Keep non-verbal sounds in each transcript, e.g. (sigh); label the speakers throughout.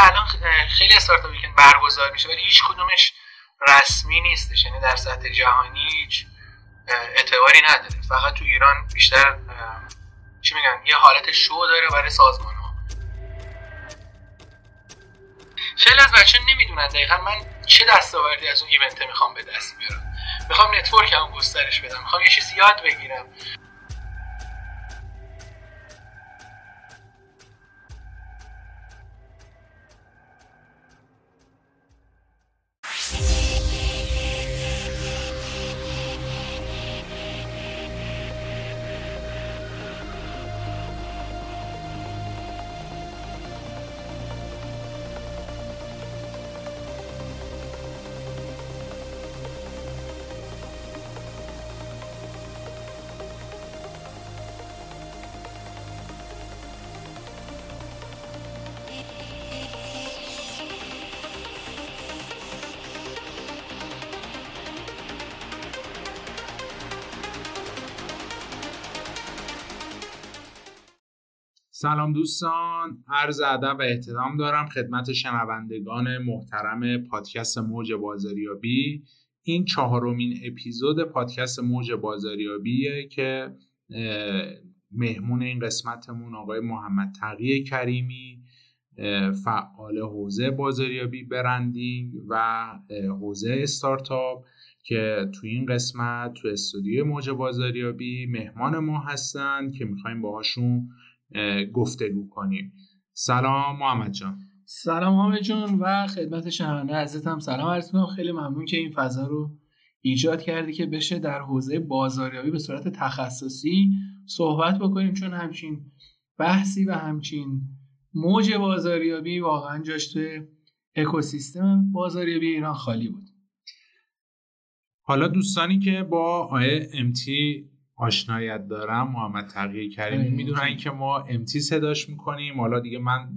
Speaker 1: الان خیلی startup weekend برگزار میشه ولی هیچ کدومش رسمی نیستش یعنی در سطح جهانی هیچ اعتباری نداره. فقط تو ایران بیشتر چی میگن یه حالت شو داره برای سازمان ها خیلی از بچه نمی‌دونن دقیقا من چه دستاوردی از اون event ه می‌خوام به دست بیارم. می‌خوام network هم گسترش بدم می‌خوام یه چیزی یاد بگیرم.
Speaker 2: سلام دوستان عرض ادب و احترام دارم خدمت شنوندگان محترم پادکست موج بازاریابی. این چهارمین اپیزود پادکست موج بازاریابیه که مهمون این قسمتمون آقای محمد تقی کریمی فعال حوزه بازاریابی برندینگ و حوزه استارتاپ که تو این قسمت تو استودیو موج بازاریابی مهمان ما هستن که می‌خوایم باهاشون گفتگو کنیم. سلام محمد جان.
Speaker 1: سلام محمد جان و خدمت شنونده عزیزم. سلام عرض می‌کنم. خیلی ممنون که این فضا رو ایجاد کردی که بشه در حوزه بازاریابی به صورت تخصصی صحبت بکنیم چون همچین بحثی و همچین موج بازاریابی واقعا جاش توی اکوسیستم بازاریابی ایران خالی بود.
Speaker 2: حالا دوستانی که با آیه امتی آشنایت دارم محمد تقیه کریمی می‌دونن که ما امتی صداش می‌کنیم. حالا دیگه من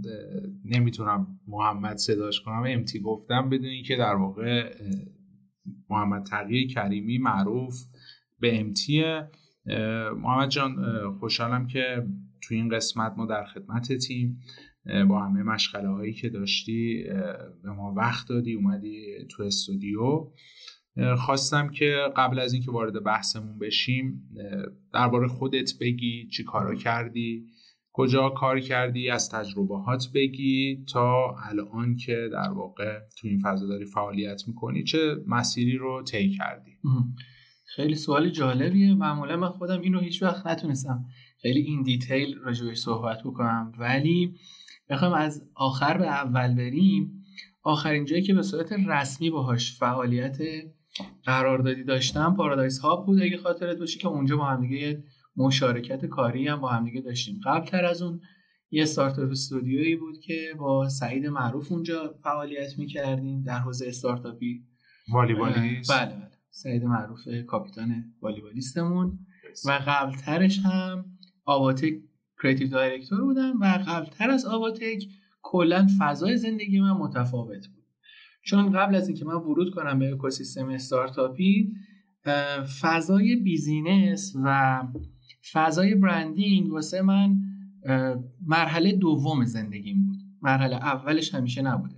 Speaker 2: نمی‌تونم محمد صداش کنم. امتی گفتم بدونی که در واقع محمد تقیه کریمی معروف به امتیه محمد جان خوشحالم که تو این قسمت ما در خدمت تیم. با همه مشغله هایی که داشتی به ما وقت دادی اومدی تو استودیو. خواستم که قبل از اینکه وارد بحثمون بشیم درباره خودت بگی چی کارا کردی کجا کار کردی از تجربهات بگی تا الان که در واقع تو این فضا داری فعالیت می‌کنی. چه مسیری رو طی کردی؟
Speaker 1: خیلی سوال جالبیه. معمولا من خودم اینو هیچ وقت نتونستم خیلی این دیتیل راجبش صحبت بکنم. ولی بخوام از آخر به اول بریم. آخرین جایی که به صورت رسمی باهاش فعالیت قراردادی داشتم پارادایس هاب بود اگه خاطرت باشه که اونجا با هم دیگه مشارکت کاری هم با هم دیگه داشتیم. قبل تر از اون یه startup studio یی بود که با سعید معروف اونجا فعالیت می‌کردیم در حوزه استارتاپی
Speaker 2: والیبالیست؟
Speaker 1: بله بله. سعید معروف کاپیتان والیبالیستمون. و قبل ترش هم آواتک creative director بودم و قبل تر از آواتک کلا فضای زندگی من متفاوت بود. چون قبل از اینکه من ورود کنم به اکوسیستم استارتاپی فضای business و فضای branding واسه من مرحله دوم زندگیم بود. مرحله اولش همیشه نبوده.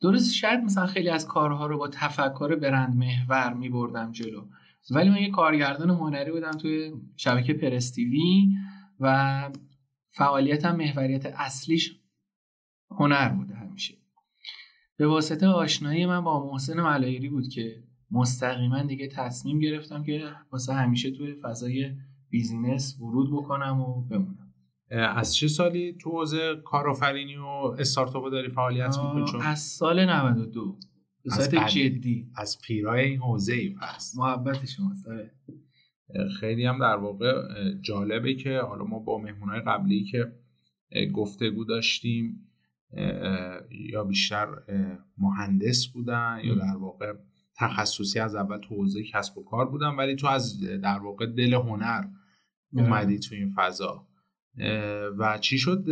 Speaker 1: درست شاید مثلا خیلی از کارها رو با تفکر برند محور می بردم جلو. ولی من یه کارگردان هنری بودم توی شبکه پرستیوی و فعالیتم محوریت اصلیش هنر بوده. به واسطه آشنایی من با محسن ملایری بود که مستقیما دیگه تصمیم گرفتم که واسه همیشه توی فضای بیزینس ورود بکنم و بمونم.
Speaker 2: از چه سالی تو حوزه کارآفرینی و استارتاپ داری فعالیت می‌کنی
Speaker 1: از سال 92 به صورت جدی.
Speaker 2: از پیرای این حوزه ای پس
Speaker 1: محبت شما آره.
Speaker 2: خیلی هم در واقع جالبه که حالا ما با مهمونهای قبلی که گفتگو داشتیم یا بیشتر مهندس بودن یا در واقع تخصصی از اول تو حوزه کسب و کار بودن ولی تو از در واقع دل هنر اومدی تو این فضا. و چی شد؟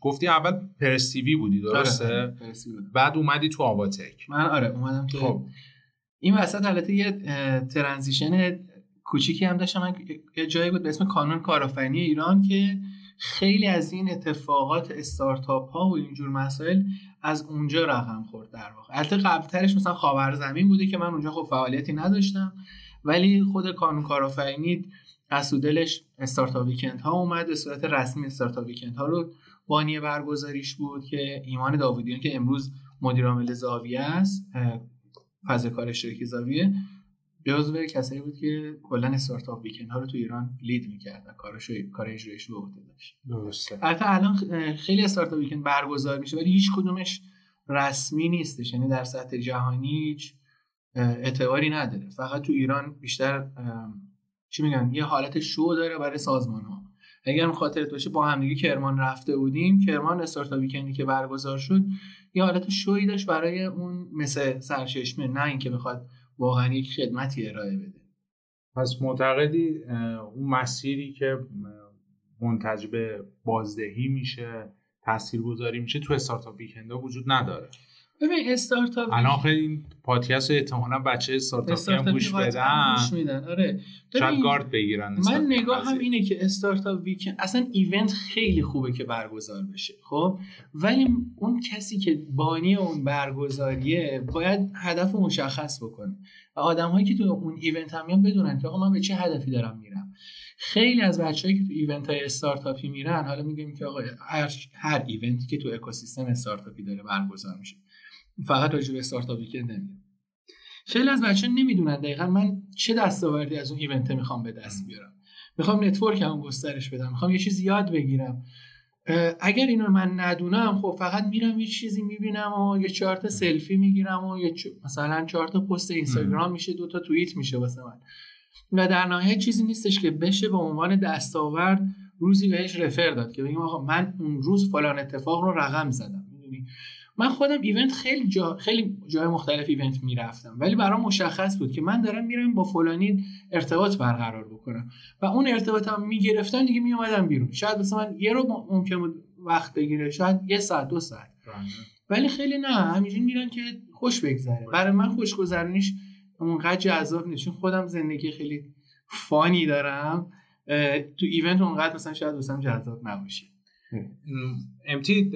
Speaker 2: گفتی اول پرستیوی بودی درسته؟
Speaker 1: آره،
Speaker 2: بعد اومدی تو آواتک.
Speaker 1: من آره اومدم تو خب. این وسط البته یه ترانزیشن کوچیکی هم داشتم. یه جایی بود به اسم کانون کارآفرینی ایران که خیلی از این اتفاقات استارتاپ ها و اینجور مسائل از اونجا رقم خورد در واقع. البته قبلترش مثلا خاورزمین بوده که من اونجا خب فعالیتی نداشتم ولی خود کانون کارآفرینی از دلش استارتاپ ویکند ها اومد به صورت رسمی استارتاپ ویکند ها رو بانی برگزاریش بود که ایمان داوودیان که امروز مدیر عامل زاویه است فاز کار زاویه جزو کسایی بود که کلا استارتاپ ویکند ها رو تو ایران لید می‌کرد و کارش کار اجرایش به عهده داشت
Speaker 2: درسته.
Speaker 1: البته الان خیلی استارتاپ ویکند برگزار میشه ولی هیچ کدومش رسمی نیستش یعنی در سطح جهانی هیچ اعتباری نداره. فقط تو ایران بیشتر چی میگن یه حالت شو داره برای سازمان ها اگر خاطرت باشه با همدیگه کرمان رفته بودیم کرمان استارتاپ ویکندی که برگزار شد یه حالت شوی داشت برای اون مثل سرچشمه نه اینکه بخواد واقعا یک خدمتی ارائه بده.
Speaker 2: پس معتقدی اون مسیری که منتج به بازدهی میشه تاثیرگذاری میشه تو استارتاپ ویکندا وجود نداره.
Speaker 1: ببین استارتاپ
Speaker 2: الان خیلی این پادکست احتمالاً بچه استارتاپی هم گوش بدن.
Speaker 1: گوش میدن. آره.
Speaker 2: شاید گارد بگیرن
Speaker 1: من نگاه هم اینه که استارتاپ ویکند اصلا ایونت خیلی خوبه که برگزار بشه خب؟ ولی اون کسی که بانی اون برگزاریه باید هدف مشخص بکنه. و آدمهایی که تو اون event هم میان بدونن که آقا من به چه هدفی دارم میرم. خیلی از بچه‌هایی که تو event های استارتاپی میرن حالا میگیم که آقا هر هر event ی که تو اکوسیستم استارتاپی داره برگزار میشه. فقط راجع به startup weekend نمیگم خیلی از بچه نمی‌دونن دقیقا من چه دستاوردی از اون event می‌خوام به دست بیارم. می‌خوام network هم گسترش بدم. می‌خوام یه چیز یاد بگیرم. اگر اینو من ندونم خب فقط میرم یه چیزی می‌بینم و یه چهار سلفی می‌گیرم و یه مثلا چهار تا پست اینستاگرام میشه دو تا توییت میشه واسه من. و در نهایت چیزی نیستش که بشه به عنوان دستاورد روزی بهش رفر داد که بگیم آقا من اون روز فلان اتفاق رو رقم زدم. می‌دونی؟ من خودم ایونت خیلی جا خیلی جای مختلف ایونت می‌رفتم ولی برام مشخص بود که من دارم میرم با فلانی ارتباط برقرار بکنم و اون ارتباط هم می‌گرفتن دیگه میومدم بیرون. شاید مثلا من یه رو ممکن بود وقت بگیره شاید یه ساعت دو ساعت. بله. ولی خیلی نه همینجوری میرن که خوش بگذره. برای من خوشگذرونیش اونقدر جذاب نیست چون خودم زندگی خیلی فانی دارم تو ایونت اونقدر مثلا شاید واسم جذاب نباشه.
Speaker 2: امتی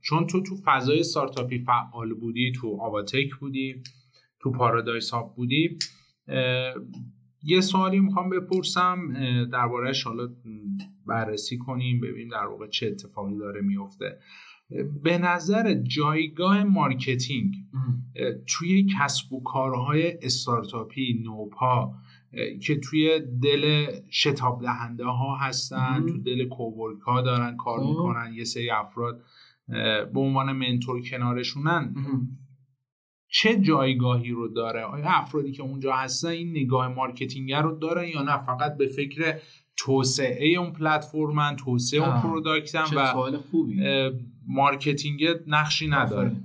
Speaker 2: چون تو تو فضای استارتاپی فعال بودی تو آواتک بودی تو پارادایس هاب بودی یه سوالی می‌خوام بپرسم دربارهش حالا بررسی کنیم ببینیم در واقع چه اتفاقی داره میفته به نظر جایگاه marketing توی کسب و کارهای استارتاپی نوپا که توی دل شتاب دهنده ها هستن تو دل cowork ها دارن کار خب. می‌کنن یه سری افراد به عنوان mentor کنارشونن. چه جایگاهی رو داره؟ آیا افرادی که اونجا هستن این نگاه marketing رو دارن یا نه؟ فقط به فکر توسعه اون پلتفرمن توسعه اون product ن و
Speaker 1: سوال خوبی.
Speaker 2: marketing نقشی نداره.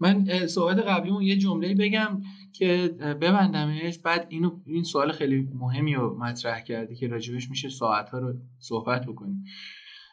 Speaker 1: من صحبت قبلیمون یه جمله بگم. که ببندمش بعد اینو این سوال خیلی مهمی رو مطرح کردی که راجبش میشه ساعت ها رو صحبت بکنیم.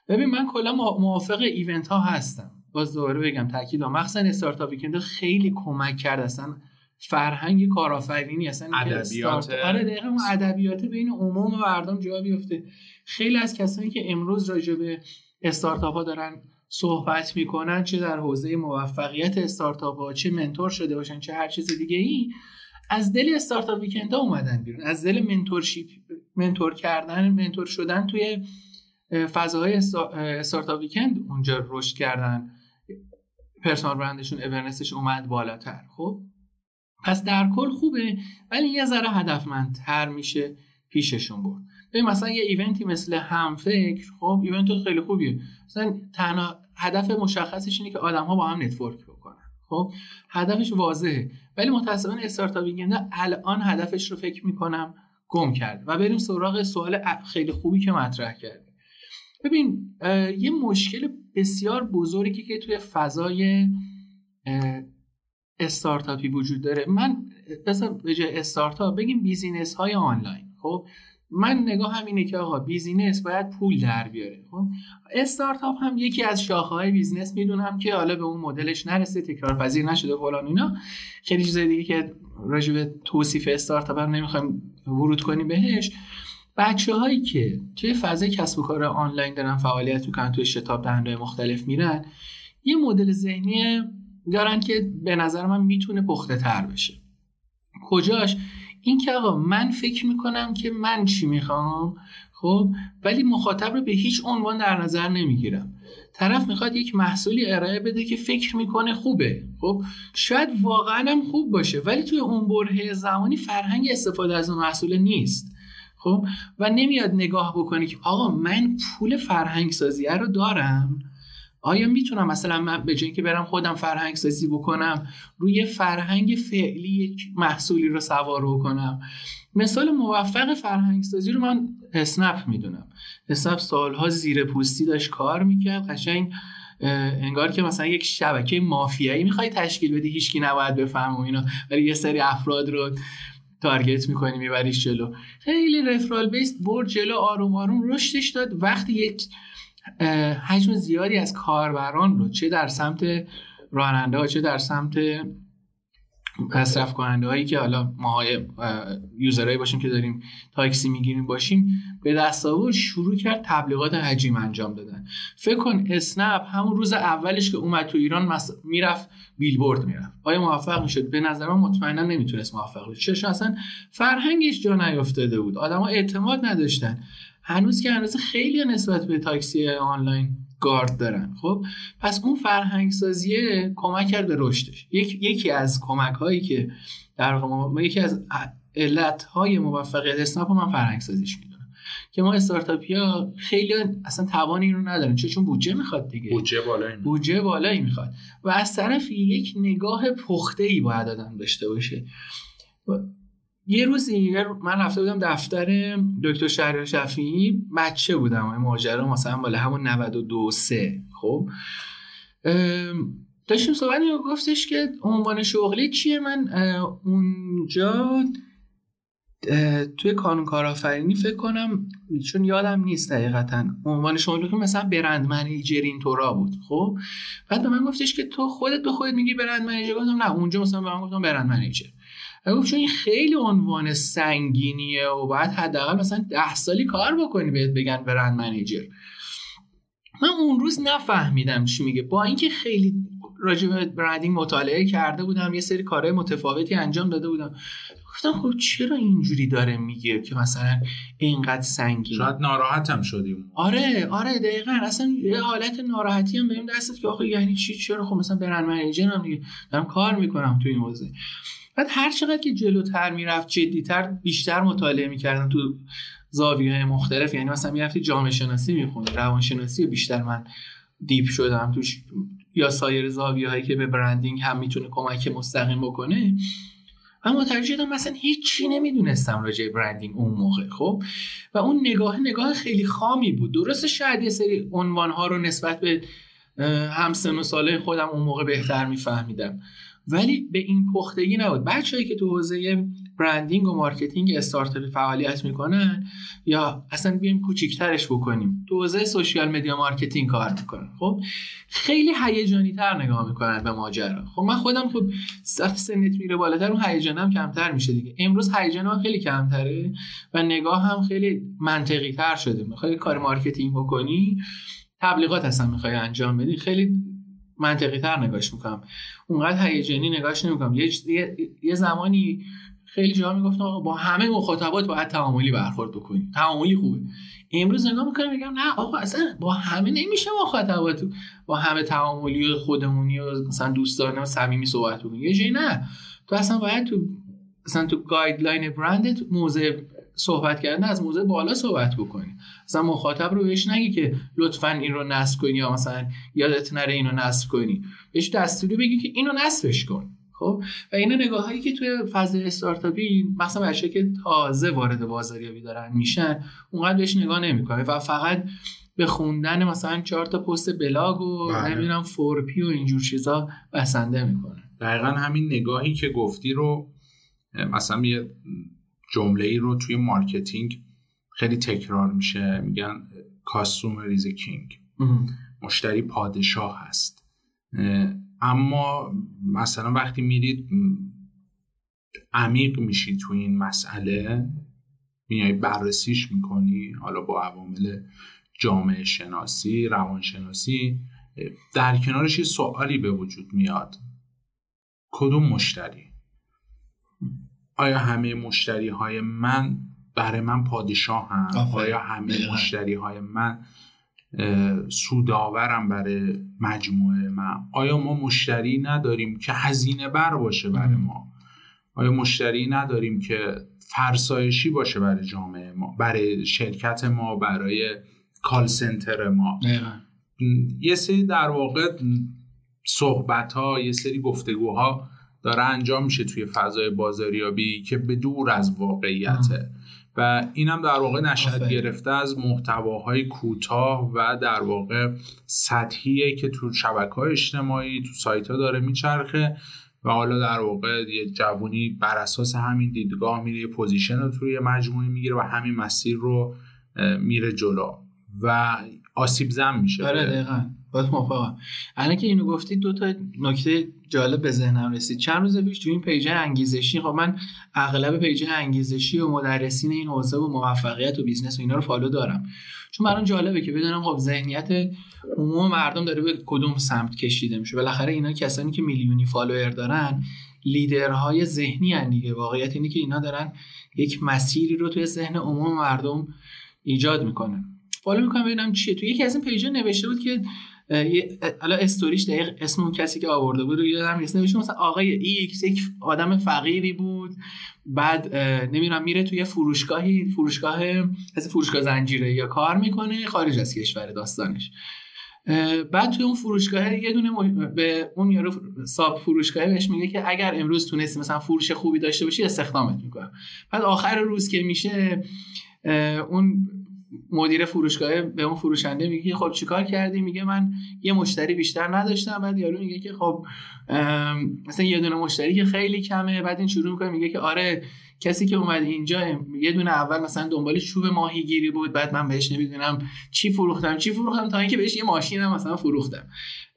Speaker 1: ببین من کلا موافق ایونت ها هستم. باز دوباره بگم تاکید مخصوصا استارتاپ ویکند خیلی کمک کرد. اصلا فرهنگ کارآفرینی اصلا
Speaker 2: ادبیات
Speaker 1: آره دقیقاً اون ادبیات بین عموم مردم جا بیفته. خیلی از کسانی که امروز راجع به استارتاپ ها دارن صحبت می‌کنن چه در حوزه موفقیت استارتاپ ها چه منتور شده باشن چه هر چیز دیگه ای از دل استارتاپ ویکند اومدن بیرون. از دل منتورشیپ mentor کردن mentor شدن توی فضاهای startup weekend اونجا رشد کردن. personal brand شون awareness ش اومد بالاتر خب؟ پس در کل خوبه ولی یه ذره هدفمندتر میشه پیششون برد. ببین مثلا یه event ی مثل همفکر خب event خیلی خوبیه. مثلا تنها هدف مشخصش اینه که آدم ها با هم network بکنن. خب هدفش واضحه. ولی متاسفانه startup weekend الان هدفش رو فکر می‌کنم گم کرد. و بریم سراغ سوال خیلی خوبی که مطرح کردیم ببین یه مشکل بسیار بزرگی که توی فضای استارتاپی وجود داره. من مثلا به جای استارتاپ بگیم business های آنلاین. خب من نگاهم اینه که آقا business باید پول در بیاره خب؟ استارتاپ هم یکی از شاخه های business می‌دونم که حالا به اون مدلش نرسه تکرار پذیر نشده فلان اینا. خیلی چیزای دیگه که راجع به توصیف استارتاپ هم نمی‌خوایم ورود کنیم بهش. بچه هایی که توی فضای کسب و کار آنلاین دارن فعالیت می‌کنن توی شتاب دهنده مختلف میرن یه مدل ذهنی دارن که به نظر من می‌تونه پخته تر بشه. کجاش؟ این که آقا من فکر می‌کنم که من چی می‌خوام خب؟ ولی مخاطب رو به هیچ عنوان در نظر نمی‌گیرم. طرف می‌خواد یک محصولی ارائه بده که فکر می‌کنه خوبه خب؟ شاید واقعا هم خوب باشه ولی توی اون بره زمانی فرهنگ استفاده از اون محصول نیست خب؟ و نمیاد نگاه بکنی که آقا من پول فرهنگ سازیه رو دارم. آیا می‌تونم مثلا من به جایی که برم خودم فرهنگ سازی بکنم روی فرهنگ فعلی یک محصولی رو سوار بکنم؟ مثال موفق فرهنگ سازی رو من اسنپ می‌دونم. اسنپ سالها زیر پوستی داشت کار می‌کرد قشنگ انگار که مثلا یک شبکه مافیایی می‌خوای تشکیل بدی هیچکی نباید بفهم و اینا. ولی یه سری افراد رو تارگت می‌کنی میبریش جلو. خیلی رفرال بیست برد جلو آروم آروم رشدش داد. وقتی یک حجم زیادی از کاربران رو چه در سمت راننده ها چه در سمت مصرف کننده هایی که حالا ماهای یوزرهایی باشیم که داریم تاکسی می‌گیریم باشیم به دست آورد شروع کرد تبلیغات حجیم انجام دادن. فکر کن اسنپ همون روز اولش که اومد تو ایران مس... می‌رفت بیلبورد می‌رفت. آیا موفق می‌شد؟ به نظر من مطمئنا نمی‌تونست موفق بشه. چون اصلا فرهنگش جا نیافتاده بود. آدما اعتماد نداشتن. هنوز که هنوز خیلی نسبت به تاکسی آنلاین گارد دارن. خب پس اون فرهنگ سازیه کمک کرد به رشدش. یک، یکی از کمک هایی که در واقع یکی از علت های موفقیت اسنپ من فرهنگ سازیش می‌دونم. که ما استارتاپی ها خیلی اصلا توان این رو ندارن. چون بودجه می‌خواد دیگه.
Speaker 2: بودجه بالایی
Speaker 1: بودجه بالایی می‌خواد. و از طرف یک نگاه پخته ای باید آدم داشته باشه. یه روزی من رفته بودم دفتر دکتر شهر شفیعی بچه بودم این ماجرا مثلا بالا همون 92 3 خب؟ داشتیم صحبت گفتش که عنوان شغلی چیه؟ من اونجا توی کانون کارآفرینی فکر کنم چون یادم نیست دقیقتا عنوان شغلی که مثلا برند منیجر این طورا بود خب؟ بعد به من گفتش که تو خودت به خودت میگی برند منیجر؟ گفتم نه اونجا مثلا به من گفتم برند منیجر. گفت چون این خیلی عنوان سنگینیه و باید حداقل مثلا ده سالی کار بکنی بهت بگن برند منیجر. من اون روز نفهمیدم چی میگه. با اینکه خیلی راجع به برندینگ مطالعه کرده بودم یه سری کارهای متفاوتی انجام داده بودم. گفتم خب چرا اینجوری داره میگه که مثلا اینقدر سنگین
Speaker 2: شاید ناراحتم شدیم.
Speaker 1: آره آره دقیقا. اصلا یه حالت ناراحتی هم بهم دستت که آخه یعنی چی؟ چرا خب مثلا برند منیجرم دیگه؟ دارم کار می‌کنم تو این حوزه. بعد هر چقدر که جلوتر می‌رفت جدیتر بیشتر مطالعه می‌کردم تو زاویه های مختلف. یعنی مثلا می‌رفتی جامعه شناسی می‌خونی روانشناسی بیشتر من دیپ شدم توش. یا سایر زاویه هایی که به برندینگ هم می‌تونه کمک مستقیم بکنه. من متوجه شدم مثلا هیچی نمی‌دونستم راجع branding اون موقع خب؟ و اون نگاه نگاه خیلی خامی بود. درست شاید یه سری عنوان ها رو نسبت به همسن و سالای خودم اون موقع بهتر میفهمیدم. ولی به این پختگی نبود. بچههایی که تو حوزه branding و marketing startup ی فعالیت می‌کنن یا اصلا بیایم کوچیکترش بکنیم. تو حوزه social media marketing کار می‌کنن. خب خیلی هیجانی تر نگاه می‌کنن به ماجرا. خب من خودم خب سنت میره بالاتر اون هیجانم کمتر میشه دیگه. امروز هیجانم خیلی کمتره و نگاهم خیلی منطقی تر شده. می‌خوای کار marketing بکنی تبلیغات اصلا می‌خوای انجام بدی خیلی منطقی تر نگاش می‌کنم. اونقدر هیجانی نگاش نمی‌کنم. یه, یه زمانی خیلی جا می‌گفتم با همه مخاطبات باید تعاملی برخورد بکنیم. تعاملی خوبه. امروز نگاه می‌کنم میگم نه آقا اصلا با همه نمیشه مخاطبات. با همه تعاملی و خودمونی و مثلا دوستانه و صمیمی صحبت بکنیم. یه جایی نه. تو اصلا باید تو مثلا تو گایدلاین برندت موضع صحبت کردن از موضوع بالا صحبت بکنی مثلا مخاطب رو بهش نگی که لطفا این رو نصب کنی یا مثلا یادت نره اینو نصب کنی. بهش دستوری بگی که اینو نصبش کن. خب؟ و اینا نگاه هایی که توی فاز استارتاپی مثلا بچه که تازه وارد بازاریابی دارن میشن اونقدر بهش نگاه نمی‌کنه و فقط به خوندن مثلا چهار تا post blog و بله. نمی‌دونم four P و اینجور چیزا بسنده می‌کنه
Speaker 2: دقیقا همین نگاهی که گفتی رو مثلا یه جمله ای رو توی marketing خیلی تکرار میشه. میگن customer is king. مشتری پادشاه هست. اما مثلا وقتی میرید عمیق میشی تو این مسئله میای بررسیش می‌کنی حالا با عوامل جامعه شناسی روانشناسی در کنارش یه سوالی به وجود میاد. کدوم مشتری؟ آیا همه مشتری های من برای من پادشاه هم آیا همه مشتری های من سوداورم برای مجموعه من؟ آیا ما مشتری نداریم که هزینه بر باشه برای ما؟ آیا مشتری نداریم که فرسایشی باشه برای جامعه ما برای شرکت ما برای کال سنتر ما؟ یه سری در واقع صحبت ها یه سری گفتگوها داره انجام میشه توی فضای بازاریابی که به دور از واقعیته. و اینم در واقع نشد گرفته از محتواهای کوتاه و در واقع سطحیه که تو شبکه های اجتماعی تو سایت ها داره میچرخه و حالا در واقع یه جوونی بر اساس همین دیدگاه میره یه position رو توی مجموعه می‌گیره و همین مسیر رو میره جلو و آسیب زن میشه.
Speaker 1: آره دقیقا. باید موافقم. الان که اینو گفتید دو تا نکته جالب به ذهنم رسید. چند روز پیش تو این page انگیزشی خب من اغلب page انگیزشی و مدرسین این حوزه و موفقیت و business و اینا رو follow دارم. چون برام جالبه که بدونم خب ذهنیت عموم مردم داره به کدوم سمت کشیده میشه. بالاخره اینا کسانی که میلیونی follower دارن لیدرهای ذهنی ان دیگه. واقعیت اینه که اینا دارن یک مسیری رو توی ذهن عموم مردم ایجاد می‌کنن. follow می‌کنم ببینم چیه. تو یکی از این page ا نوشته بود که حالا استوریش دقیق اسم اون کسی که آورده بود رو یادم نیست. نوشته مثلا آقای X یک آدم فقیری بود. بعد نمی‌دونم میره توی فروشگاهی فروشگاه از فروشگاه زنجیره یا کار می‌کنه خارج از کشور داستانش. بعد توی اون فروشگاه یه دونه به اون یارو ساب فروشگاه بهش میگه که اگر امروز تونستی مثلا فروش خوبی داشته باشی استخدامت می‌کنم. بعد آخر روز که میشه اون مدیر فروشگاه به اون فروشنده میگه خب چیکار کردی؟ میگه من یه مشتری بیشتر نداشتم. بعد یارو میگه که خب مثلا یه دونه مشتری که خیلی کمه. بعد این شروع می‌کنه میگه که آره کسی که اومد اینجا یه دونه اول مثلا دنبال چوب ماهیگیری بود. بعد من بهش نمی‌دونم چی فروختم. چی فروختم تا اینکه بهش یه ماشینم مثلا فروختم.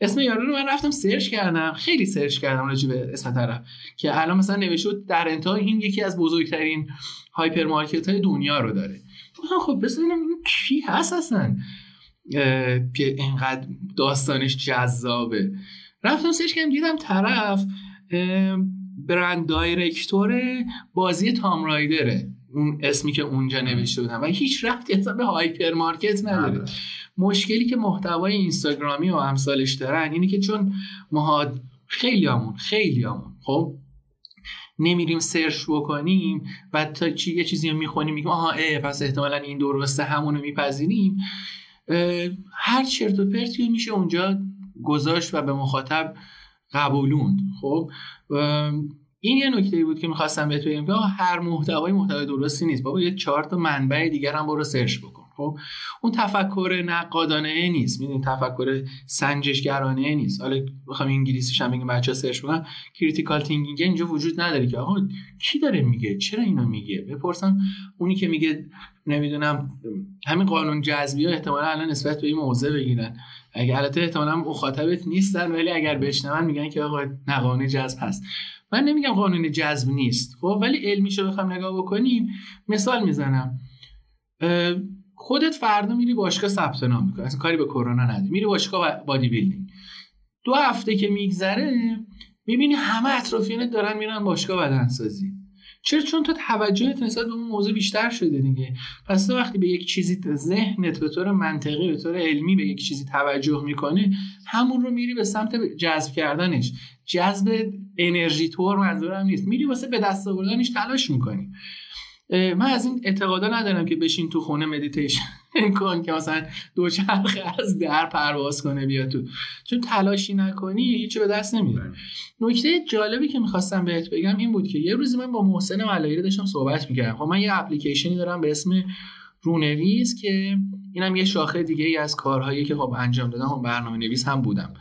Speaker 1: اسم یارو رو من رفتم search کردم. خیلی search کردم راجع به اسم طرف که الان مثلا نوشته در انتها این یکی از بزرگترین hypermarket های دنیا رو داره. خب این کی هست اصلا؟ اینقدر داستانش جذابه. رفتم search کردم دیدم طرف brand director بازی تام رایدره. اون اسمی که اونجا نوشته بود و هیچ ربطی اصلا به hypermarket نداره. مشکلی که محتوای اینستاگرامی و امثالش دارن اینه که چون ما خیلی همون خیلی همون خب؟ نمیریم search بکنیم و تا چی یه چیزی رو می‌خونیم میگیم آها اه پس احتمالا این درسته همونو میپذیریم. هر چرت و پرتی میشه اونجا گذاشت و به مخاطب قبولوند خب این یه نکته بود که می‌خواستم بهت بگم که هر محتوای محتوای درستی نیست. بابا یه چهار تا منبع دیگر هم برو search بکن. خب اون تفکر نقادانه نیست. می‌دونی تفکر سنجشگرانه نیست. حالا بخوام انگلیسیش هم بگم بچه‌ها search بکنن. critical thinking اینجا وجود نداره که آقا کی داره میگه؟ چرا اینو میگه؟ بپرسم. اونی که میگه نمی‌دونم همین قانون جذبی ها احتمالا الان نسبت به این موضع بگیرن. اگه البته احتمالا مخاطبت نیستن ولی اگر بشنون میگن که آقا قانون جذب هست. من نمیگم قانون جذب نیست. خب ولی علمیشو بخوام نگاه بکنیم مثال می‌زنم. خودت فردا میری باشگاه ثبت نام می‌کنی. اصلا کاری به کرونا نداری میری باشگاه بادی بیلدینگ دو هفته که میگذره می‌بینی همه اطرافیانت دارن میرن باشگاه بدنسازی. چرا؟ چون تو توجهت نسبت به اون موضوع بیشتر شده دیگه. پس تو وقتی به یک چیزی ذهنت به طور منطقی به طور علمی به یک چیزی توجه می‌کنه همون رو میری به سمت جذب کردنش. جذب انرژی طور منظورم نیست. میری واسه به دست آوردنش تلاش می‌کنی. من از این اعتقادا ندارم که بشین تو خونه مدیتیشن (laughs) کن که مثلا دوچرخه از در پرواز کنه بیا تو. چون تلاشی نکنی هیچی به دست نمیاد. نکته جالبی که می‌خواستم بهت بگم این بود که یه روزی من با محسن ملایری داشتم صحبت می‌کردم. خب من یه اپلیکیشنی دارم به اسم رونویز که اینم یه شاخه دیگه ای از کارهایی که خب انجام دادم. خب برنامه نویس هم بودم.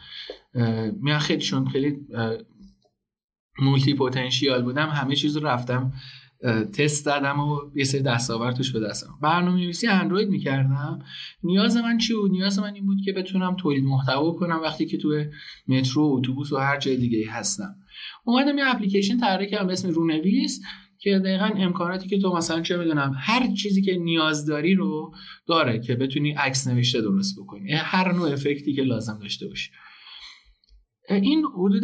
Speaker 1: من خیلی چون خیلی مولتی پتانسیال بودم. همه چیز رو رفتم تست دادم و یه سری دستاورد توش به دستم برنامه نویسی اندروید می‌کردم. نیاز من چی بود؟ نیاز من این بود که بتونم تولید محتوا کنم وقتی که تو مترو اتوبوس و هر جای دیگه هستم. اومدم یه اپلیکیشن طراحی کردم به اسم رونویس که دقیقا امکاناتی که تو مثلا چه می‌دونم هر چیزی که نیاز داری رو داره که بتونی عکس نوشته درست بکنی. هر نوع افکتی که لازم داشته باشی. این حدود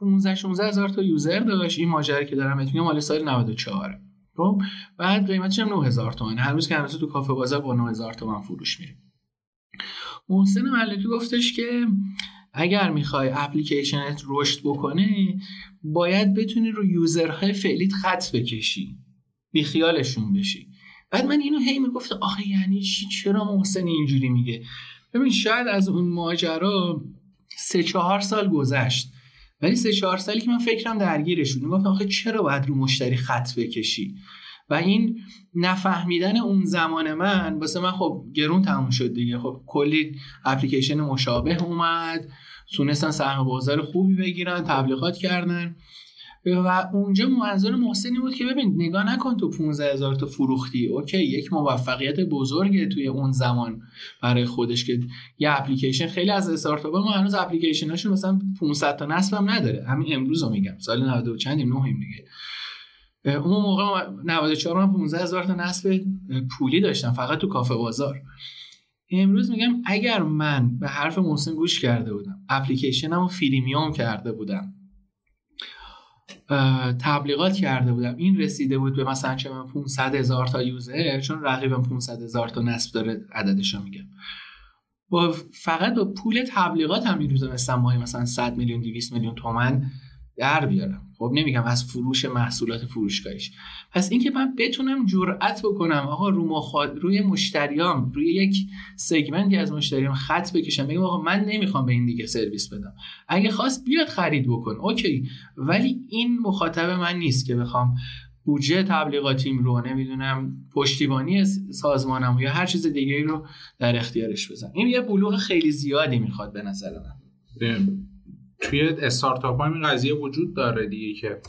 Speaker 1: 15 16 هزار تا یوزر داشت. این ماجرا که دارم بهتون مال سال 94 خب؟ بعد قیمتش هم 9000 تومن هر روز که هنوز تو کافه بازار با 9000 تومن فروش میره محسن ملکی گفتش که اگر می‌خوای اپلیکیشنت رشد بکنه باید بتونی رو یوزرهای فعلیت خط بکشی. بیخیالشون بشی. بعد من اینو هی می‌گفتم آخه یعنی چی؟ چرا محسن اینجوری میگه؟ ببین شاید از اون ماجرا سه چهار سال گذشت. ولی سه چهار سالی که من فکرم درگیرشون. می‌گفتم آخه چرا باید رو مشتری خط بکشی؟ و این نفهمیدن اون زمان من واسه من خب گرون تموم شد دیگه. خب کلی اپلیکیشن مشابه اومد تونستن سهم بازار خوبی بگیرن تبلیغات کردن. و اونجا منظور محسنی بود که ببین نگاه نکن تو 15 هزار تا فروختی. اوکی یک موفقیت بزرگه توی اون زمان برای خودش که یه اپلیکیشن خیلی از استارتاپ ما هنوز اپلیکیشناشون مثلا 500 تا نصب هم نداره. همین امروز رو میگم. سال 90 چندیم نهیم دیگه. اون موقع 94 من 15 هزار تا نصب پولی داشتم فقط تو کافه بازار. امروز میگم اگر من به حرف محسن گوش کرده بودم اپلیکیشنم رو فریمیوم کرده بودم تبلیغات کرده بودم. این رسیده بود به مثلا چه من 500 هزار تا یوزر چون رقیبم 500 هزار تا نصب داره عددش میگم. با فقط با پول تبلیغات هم می‌تونستم ماهی مثلا 100 میلیون 200 میلیون تومن در بیارم. خب نمیگم از فروش محصولات فروشگاهیش. پس اینکه من بتونم جرأت بکنم آقا رو مخاد روی مشتریام روی یک سگمنتی از مشتریام خط بکشم بگم آقا من نمی‌خوام به این دیگه سرویس بدم. اگه خواست بیاد خرید بکن. اوکی. ولی این مخاطب من نیست که بخوام بودجه تبلیغاتیم رو نمی‌دونم پشتیبانی سازمانم یا هر چیز دیگه رو در اختیارش بزنم این یه بلوغ خیلی زیادی می‌خواد به نظر من.
Speaker 2: توی استارتاپ ها این قضیه وجود داره دیگه که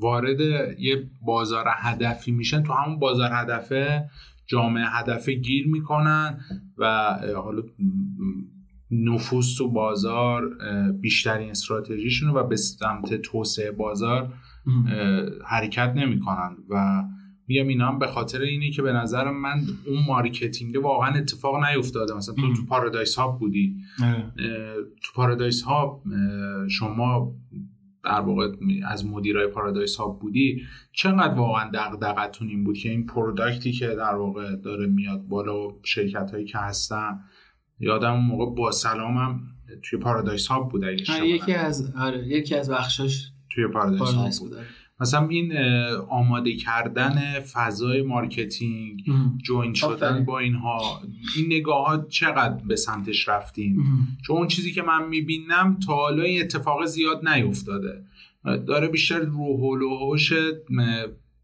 Speaker 2: وارد یه بازار هدفی میشن. تو همون بازار هدفه جامعه هدفه گیر می‌کنن و حالا نفوذ تو بازار بیشترین استراتژیشون و به سمت توسعه بازار حرکت نمی‌کنن و میگم اینا هم به خاطر اینه که به نظر من اون marketing واقعا اتفاق نیفتاده. مثلا تو تو پارادایس هاب بودی. تو پارادایس هاب شما در واقع از مدیرای پارادایس هاب بودی. چقدر واقعا دغدغتون این بود که این product ی که در واقع داره میاد بالا و شرکت هایی که هستن یادم اون موقع با سلامم توی پارادایس هاب بود
Speaker 1: یکی از آره یکی از بخشاش
Speaker 2: توی پارادایس, پارادایس بود. مثلا این آماده کردن فضای marketing join شدن با اینها این نگاه ها چقدر به سمتش رفتیم؟ چون اون چیزی که من می‌بینم تا حالا این اتفاق زیاد نیفتاده. داره بیشتر روح و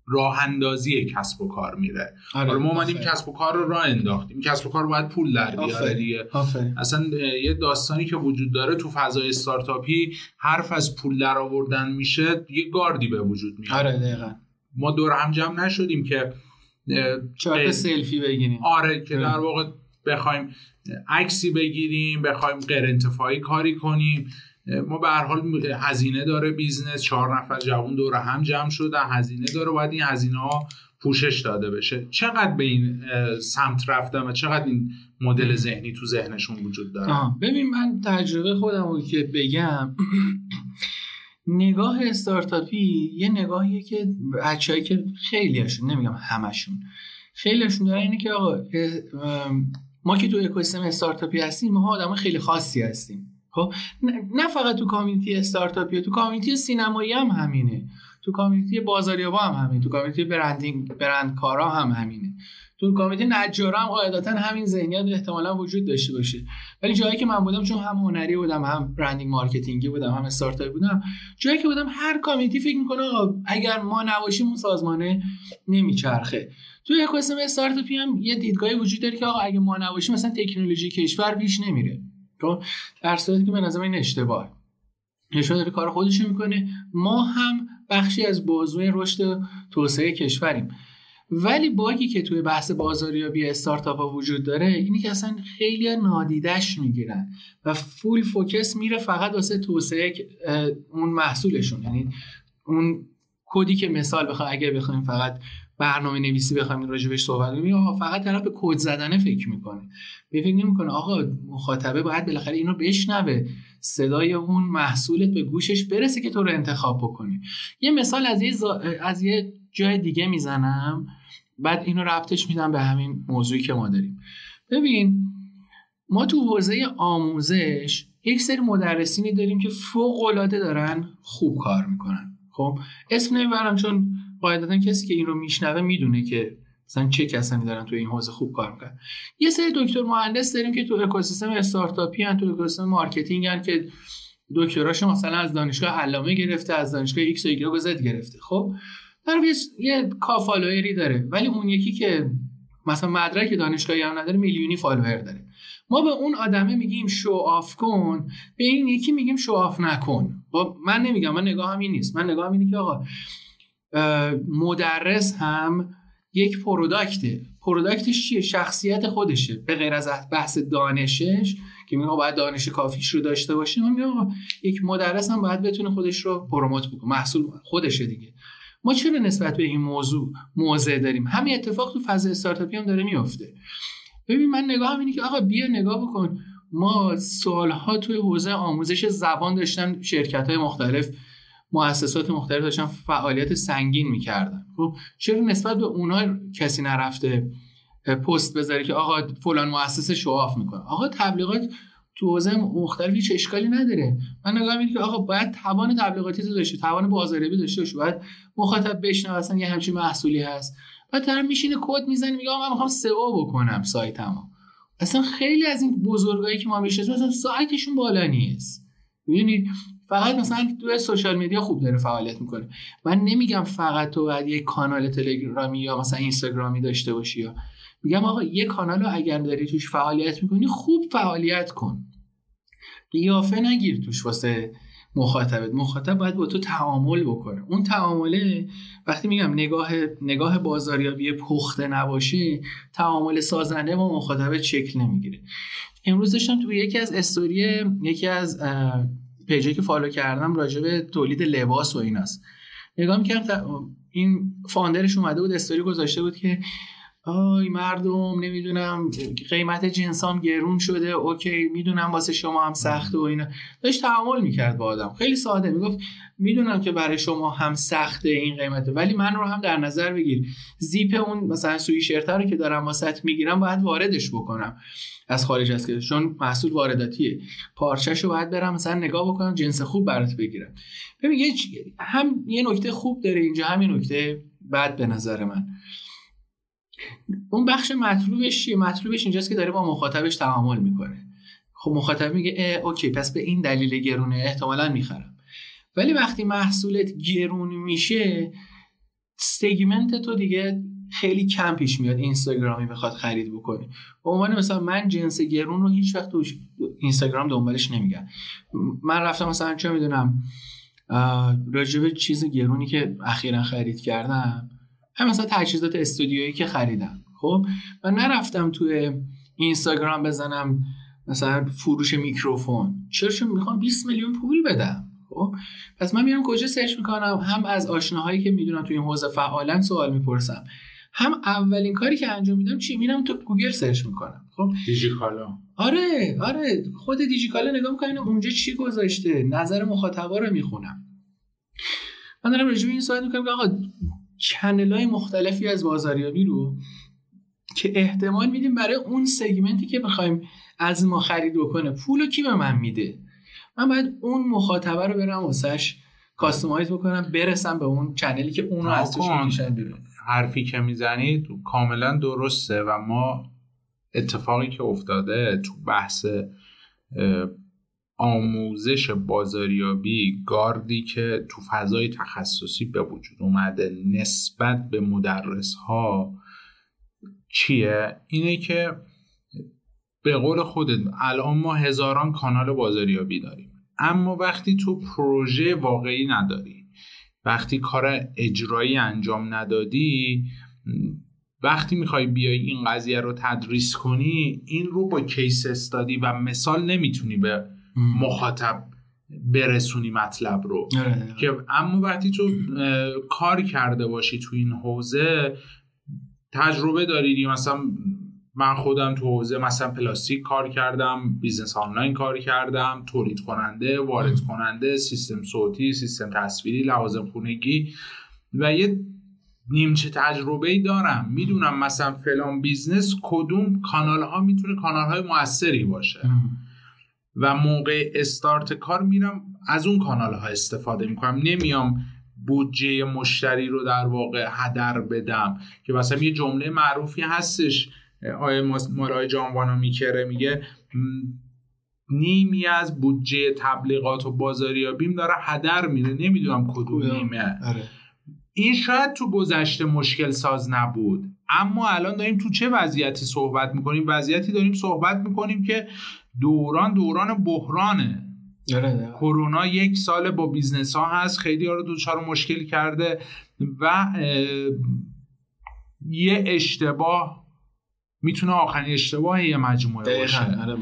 Speaker 2: راه اندازی کسب و کار میره. آره ما اومدیم کسب و کار رو راه انداختیم. کسب و کار باید پول در بیاره دیگه. اصلا یه داستانی که وجود داره تو فضای استارتاپی حرف از پول در آوردن میشه یه گاردی به وجود میاد.
Speaker 1: آره دقیقا.
Speaker 2: ما دور هم جمع نشدیم که
Speaker 1: چهار سلفی بگیریم.
Speaker 2: آره که در واقع بخوایم عکسی بگیریم بخوایم غیر انتفاعی کاری کنیم. ما به هر حال هزینه داره business چهار نفر جوان دور هم جمع شده هزینه داره باید این هزینه ها پوشش داده بشه. چقدر به این سمت رفتم و چقدر این مدل ذهنی تو ذهنشون وجود داره؟
Speaker 1: ببین من تجربه خودم رو که بگم نگاه استارتاپی یه نگاهیه که بچه‌ای که خیلیشون نمیگم همشون خیلیشون داره اینه که آقا ما که تو اکوسیستم استارتاپی هستیم ما آدم خیلی خاصی هستیم. خب نه فقط تو community startup ی تو community سینمایی هم همینه. تو community بازاریابا هم همینه. تو community branding brand کارا هم همینه. تو community نجارا هم قاعدتا همین ذهنیت احتمالا وجود داشته باشه. ولی جایی که من بودم چون هم هنری بودم هم branding marketing ی بودم هم استارتاپ بودم جایی که بودم هر کامیونیتی فکر می‌کنه آقا اگر ما نباشیم اون سازمانه نمیچرخه. تو اکوسیستم استارتاپی هم یه دیدگاهی وجود داره که آقا اگه ما نباشیم مثلا تکنولوژی کشور پیش نمیره. تو در صورتی که به نظر این اشتباه نشون داره کار خودش می‌کنه. ما هم بخشی از بازوی رشد توسعه کشوریم. ولی باگی که توی بحث بازاریابی استارتاپ ها وجود داره اینی که اصلا خیلی نادیدش می‌گیرن و فول فوکس میره فقط واسه توسعه اون محصولشون. یعنی اون کدی که مثال بخوام اگر بخوایم فقط برنامه نویسی بخوایم راجبش صحبت کنیم فقط طرف به کد زدن فکر می‌کنه. به فکر نمی‌کنه. آقا مخاطبه باید بالاخره اینو بشنوه. صدای اون محصولت به گوشش برسه که تو رو انتخاب بکنی یه مثال از یه, از یه جای دیگه می‌زنم. بعد اینو ربطش میدم به همین موضوعی که ما داریم. ببین ما تو حوزه آموزش یک سری مدرسینی داریم که فوق العاده دارن خوب کار می‌کنن. خب؟ اسم نمی‌برم چون قاعدتا کسی که این رو میشنوه می‌دونه که مثلا چه کسانی دارن تو این حوزه خوب کار می‌کنن. یه سری دکتر مهندس داریم که تو اکوسیستم استارتاپی ان تو اکوسیستم marketing ان که دکتراش مثلا از دانشگاه علامه گرفته از دانشگاه X و ایگرگ گرفته. خب در یه کا follower ی داره ولی اون یکی که مثلا مدرک دانشگاهی هم نداره میلیونی follower داره. ما به اون آدمه میگیم show off کن به این یکی میگیم show off نکن. با من نمیگم من نگاه این نیست. من نگاه اینه که آقا مدرس هم یک product ه. product ش چیه؟ شخصیت خودشه. به غیر از بحث دانشش که میگه باید دانش کافیش رو داشته باشه من میگم یک مدرس هم باید بتونه خودش رو promote بکنه. محصول خودشه دیگه. ما چرا نسبت به این موضوع موضع داریم؟ همین اتفاق تو فاز استارتاپی هم داره میفته ببین من نگاه اینه که آقا بیا نگاه بکن. ما سالها توی حوزه آموزش زبان داشتن شرکت های مختلف مؤسسات مختلف داشتن فعالیت سنگین می‌کردن. خب چرا نسبت به اونها کسی نرفته پست بذاره که آقا فلان مؤسسه شواف می‌کنه؟ آقا تبلیغات تو حوزه مختلف هیچ اشکالی نداره. من نگاه می‌کنم که آقا باید توان تبلیغاتی تو داشته توان بازاریابی داشته باشه. باید مخاطب بشنوه اصلا یه همچین محصولی هست. بعد طرف میشینه کد می‌زنه میگه من می‌خوام سئو بکنم سایتمو. اصلا خیلی از این بزرگایی که ما می‌شناسیم مثلا سایتشون بالا نیست. می‌دونید؟ فقط مثلا تو سوشال میدیا خوب داره فعالیت می‌کنه. من نمیگم فقط تو باید یک کانال تلگرامی یا مثلا اینستاگرامی داشته باشی یا. میگم آقا یه کانال رو اگر داری توش فعالیت می‌کنی خوب فعالیت کن. قیافه نگیر توش واسه مخاطبت. مخاطب باید با تو تعامل بکنه. اون تعامله وقتی میگم نگاه نگاه بازاریابی پخته نباشه تعامل سازنده با مخاطب شکل نمی‌گیره. امروز داشتم تو یکی از استوری یکی از page ی که follow کردم راجع به تولید لباس و ایناست. نگاه می‌کردم این founder ش اومده بود استوری گذاشته بود که آی مردم نمی‌دونم قیمت جنسام گرون شده اوکی می‌دونم واسه شما هم سخته و اینا. داشت تعامل می‌کرد با آدم. خیلی ساده می‌گفت می‌دونم که برای شما هم سخته این قیمته ولی من رو هم در نظر بگیر. زیپ اون مثلا سوی رو که دارم واسط می‌گیرم باید واردش بکنم. از خارج از که چون محصول وارداتیه. پارچهش رو باید برم مثلا نگاه بکنم جنس خوب برات بگیرم. ببین هم یه نکته خوب داره اینجا همین نکته بد به نظر من. اون بخش مطلوبش چیه؟ مطلوبش اینجاست که داره با مخاطبش تعامل می‌کنه. خب مخاطب میگه اوکی پس به این دلیل گرونه احتمالا می‌خرم. ولی وقتی محصولت گرون میشه سگمنت تو دیگه خیلی کم پیش میاد اینستاگرامی بخواد خرید بکنی به عنوان مثلا من جنس گرون رو هیچ وقت تو اینستاگرام دنبالش نمیگم. من رفتم مثلا چه می‌دونم راجبه چیز گرونی که اخیرا خرید کردم. هم مثلا تجهیزات استودیویی که خریدم. خب؟ و نرفتم توی اینستاگرام بزنم مثلا فروش میکروفون. چرا؟ چون می‌خوام 20 میلیون پول بدم. خب؟ پس من میرم کجا search می‌کنم؟ هم از آشناهایی که می‌دونم توی این حوزه فعالن سوال می‌پرسم. هم اولین کاری که انجام میدم چی؟ میرم تو گوگل search می‌کنم. خب؟
Speaker 2: دیجیکالا.
Speaker 1: آره آره. خود دیجیکالا نگاه می‌کنم اونجا چی گذاشته؟ نظر مخاطبا رو می‌خونم. من دارم راجع این سوال می‌کنم که آقا چنل های مختلفی از بازاریابی رو که احتمال میدیم برای اون سگمنتی که بخوایم از ما خرید بکنه پول کی به من میده؟ من باید اون مخاطبه رو برم واسش کاستومایز بکنم برسم به اون چنلی که اون رو از توش بیرون.
Speaker 2: حرفی که می‌زنید کاملا درسته و ما اتفاقی که افتاده تو بحث آموزش بازاریابی گاردی که تو فضای تخصصی به وجود اومده نسبت به مدرس ها چیه؟ اینه که به قول خودت الان ما هزاران کانال بازاریابی داریم اما وقتی تو پروژه واقعی نداری وقتی کار اجرایی انجام ندادی وقتی می‌خوای بیای این قضیه رو تدریس کنی این رو با کیس استادی و مثال نمی‌تونی به مخاطب برسونی مطلب رو
Speaker 1: آره.
Speaker 2: که اما وقتی تو کار کرده باشی تو این حوزه تجربه داری مثلا من خودم تو حوزه مثلا پلاستیک کار کردم business آنلاین کار کردم تولید کننده وارد کننده سیستم صوتی سیستم تصویری لوازم خونگی و یه نیمچه تجربه ای دارم. می‌دونم مثلا فلان business کدوم کانال ها می‌تونه کانال های موثری باشه. و موقع استارت کار میرم از اون کانال ها استفاده می‌کنم. نمیام بودجه مشتری رو در واقع هدر بدم که مثلا یه جمله معروفی هستش آیه مالای جانوانا میکره میگه نیمی از بودجه تبلیغات و بازاریابیم داره هدر میره نمی‌دونم کدوم نیمه.
Speaker 1: آره.
Speaker 2: این شاید تو گذشته مشکل ساز نبود. اما الان داریم تو چه وضعیتی صحبت می‌کنیم؟ وضعیتی داریم صحبت می‌کنیم که دوران دوران بحرانه.
Speaker 1: آره.
Speaker 2: کرونا یک سال با business ها هست خیلی ها رو دچار مشکل کرده و یه اشتباه می‌تونه آخرین اشتباه یه مجموعه باشه.
Speaker 1: آره،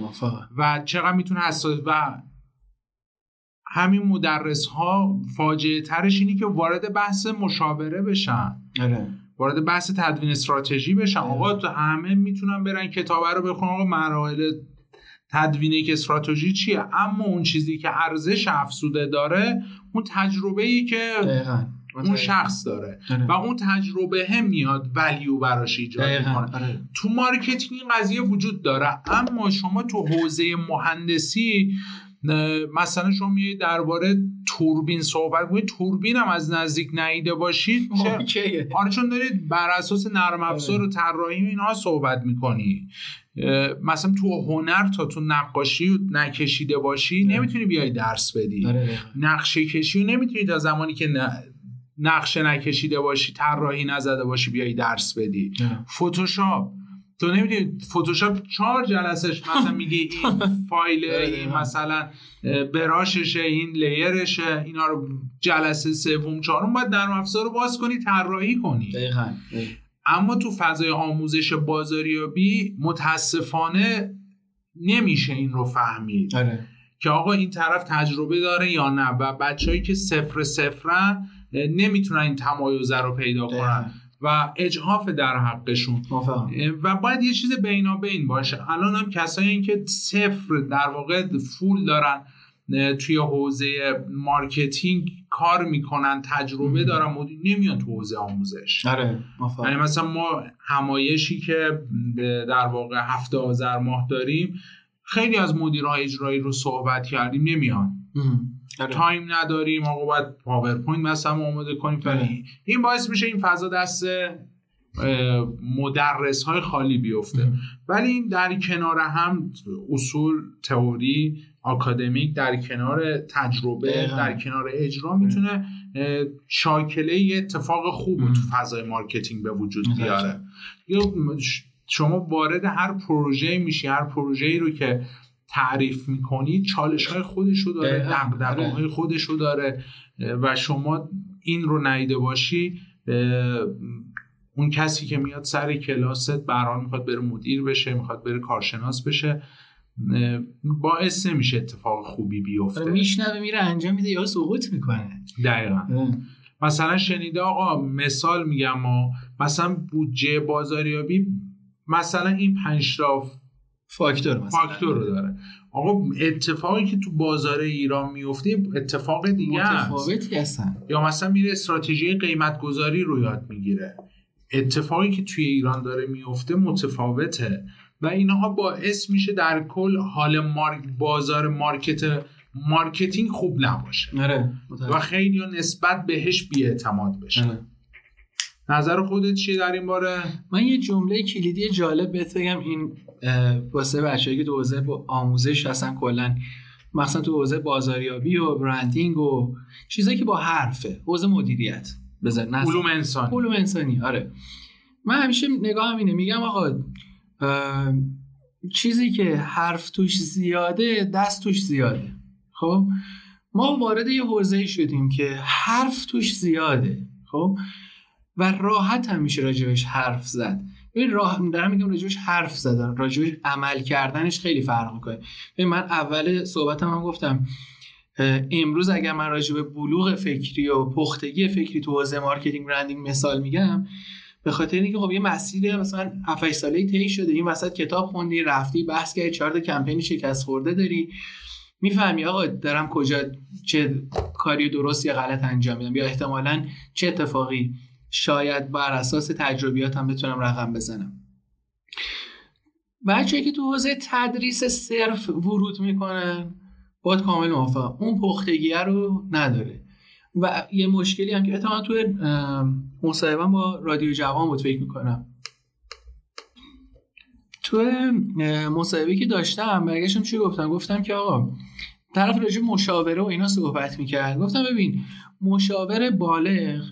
Speaker 2: و چقدر می‌تونه حساس و همین مدرس ها فاجعه ترش اینی که وارد بحث مشاوره بشن.
Speaker 1: آره.
Speaker 2: وارد بحث تدوین استراتژی بشن. آره. آقا تو همه می‌تونن برن کتابه رو بخونن. آقا مراحل تدوین یک استراتژی چیه؟ اما اون چیزی که ارزش افزوده داره اون تجربه ای که اون شخص داره.
Speaker 1: آره.
Speaker 2: و اون تجربه هم میاد value براش ایجاد می‌کنه.
Speaker 1: آره.
Speaker 2: تو marketing این قضیه وجود داره اما شما تو حوزه مهندسی مثلا شما میایید درباره توربین صحبت کنید توربین هم از نزدیک ندیده باشید آره چون دارید بر اساس نرم افزار و طراحی اینها صحبت می‌کنی. مثلا تو هنر تا تو نقاشی نکشیده باشی نمی‌تونی بیای درس بدی. نقشه کشی و نمی‌تونی تا زمانی که نقشه نکشیده باشی طراحی نزده باشی بیای درس بدی. فتوشاپ تو نمی‌دونی فتوشاپ چهار جلسش (laughs) مثلا میگه این (laughs) فایل این مثلا براششه این لیرشه اینا رو جلسه سوم چهارم باید در افزار رو باز کنی طراحی کنی.
Speaker 1: دقیقاً.
Speaker 2: اما تو فضای آموزش بازاریابی متاسفانه نمیشه این رو فهمید.
Speaker 1: آره.
Speaker 2: که آقا این طرف تجربه داره یا نه؟ و بچههایی که صفر صفرن نمی‌تونن این تمایزه رو پیدا کنن و اجحاف در حقشون. و باید یه چیز بینابین باشه. الان هم کسایی که صفر در واقع full دارن توی حوزه marketing کار می‌کنن تجربه دارن نمیان تو حوزه آموزش.
Speaker 1: آره
Speaker 2: یعنی مثلا ما همایشی که در واقع هفت آذر ماه داریم خیلی از مدیرهای اجرایی رو صحبت کردیم نمیان. تایم نداریم آقا باید پاورپوینت مثلا آماده کنیم.
Speaker 1: آره.
Speaker 2: این باعث میشه این فضا دست مدرس های خالی بیفته. ولی این در کنار هم اصول تئوری آکادمیک در کنار تجربه در کنار اجرا می‌تونه شاکله یه اتفاق خوب تو فضای marketing به وجود بیاره. شما وارد هر پروژه میشی هر پروژه رو که تعریف می‌کنی چالش های خودشو داره دغدغه های خودشو داره و شما این رو ندیده باشی اون کسی که میاد سر کلاست به هر حال می‌خواد بره مدیر بشه می‌خواد بره کارشناس بشه باعث نمیشه اتفاق خوبی بیفته.
Speaker 1: آره، میشنوه میره انجام میده یا سقوط می‌کنه.
Speaker 2: دقیقا. مثلا شنیده آقا مثال میگم ما مثلا بودجه بازاریابی مثلا این پنج
Speaker 1: فاکتور مثلا.
Speaker 2: فاکتور رو داره. آقا اتفاقی که تو بازار ایران میفته اتفاق دیگه
Speaker 1: متفاوتی هستن.
Speaker 2: یا مثلا میره استراتژی قیمت گذاری رو یاد می‌گیره. اتفاقی که توی ایران داره میفته متفاوته. و اینها باعث میشه در کل حال مارک بازار مارکت marketing خوب نباشه.
Speaker 1: آره
Speaker 2: و خیلی نسبت بهش بیاعتماد بشه
Speaker 1: آره.
Speaker 2: نظر خودت چیه در این باره؟
Speaker 1: من یه جمله کلیدی جالب بهت بگم. این واسه بچه‌ای که تو حوزه آموزش هستن کلا مثلا تو حوزه بازاریابی و branding و چیزایی که با حرفه. حوزه مدیریت. بزن
Speaker 2: علوم انسانی.
Speaker 1: علوم انسانی آره. من همیشه نگاه اینه. میگم آقا چیزی که حرف توش زیاده دست توش زیاده. خب؟ ما وارد یه حوزه شدیم که حرف توش زیاده. خب؟ و راحت هم میشه راجبش حرف زد. ببین راه دارم میگم راجبش حرف زدن. راجبش عمل کردنش خیلی فرق می‌کنه. ببین من اول صحبتم هم گفتم امروز اگر من راجع به بلوغ فکری و پختگی فکری تو حوزه marketing branding مثال میگم به خاطر اینکه خب یه مسیر مثلا 7 ساله طی شده این وسط کتاب خوندی رفتی بحث کردی چهار کمپین شکست خورده داری. می‌فهمی آقا دارم کجا چه کاری درست یا غلط انجام میدم یا احتمالا چه اتفاقی شاید بر اساس تجربیاتم بتونم رقم بزنم. بچه که تو حوزه تدریس صرف ورود می‌کنن باید کامل موافقم اون پختگیه رو نداره. و یه مشکلی هم که اتفاقا توی مصاحبه با رادیو جوان بود فکر می‌کنم. تو مصاحبه که داشتم برگشتم چی گفتم؟ گفتم که آقا طرف راجع مشاوره و اینا صحبت می‌کرد. گفتم ببین مشاور بالغ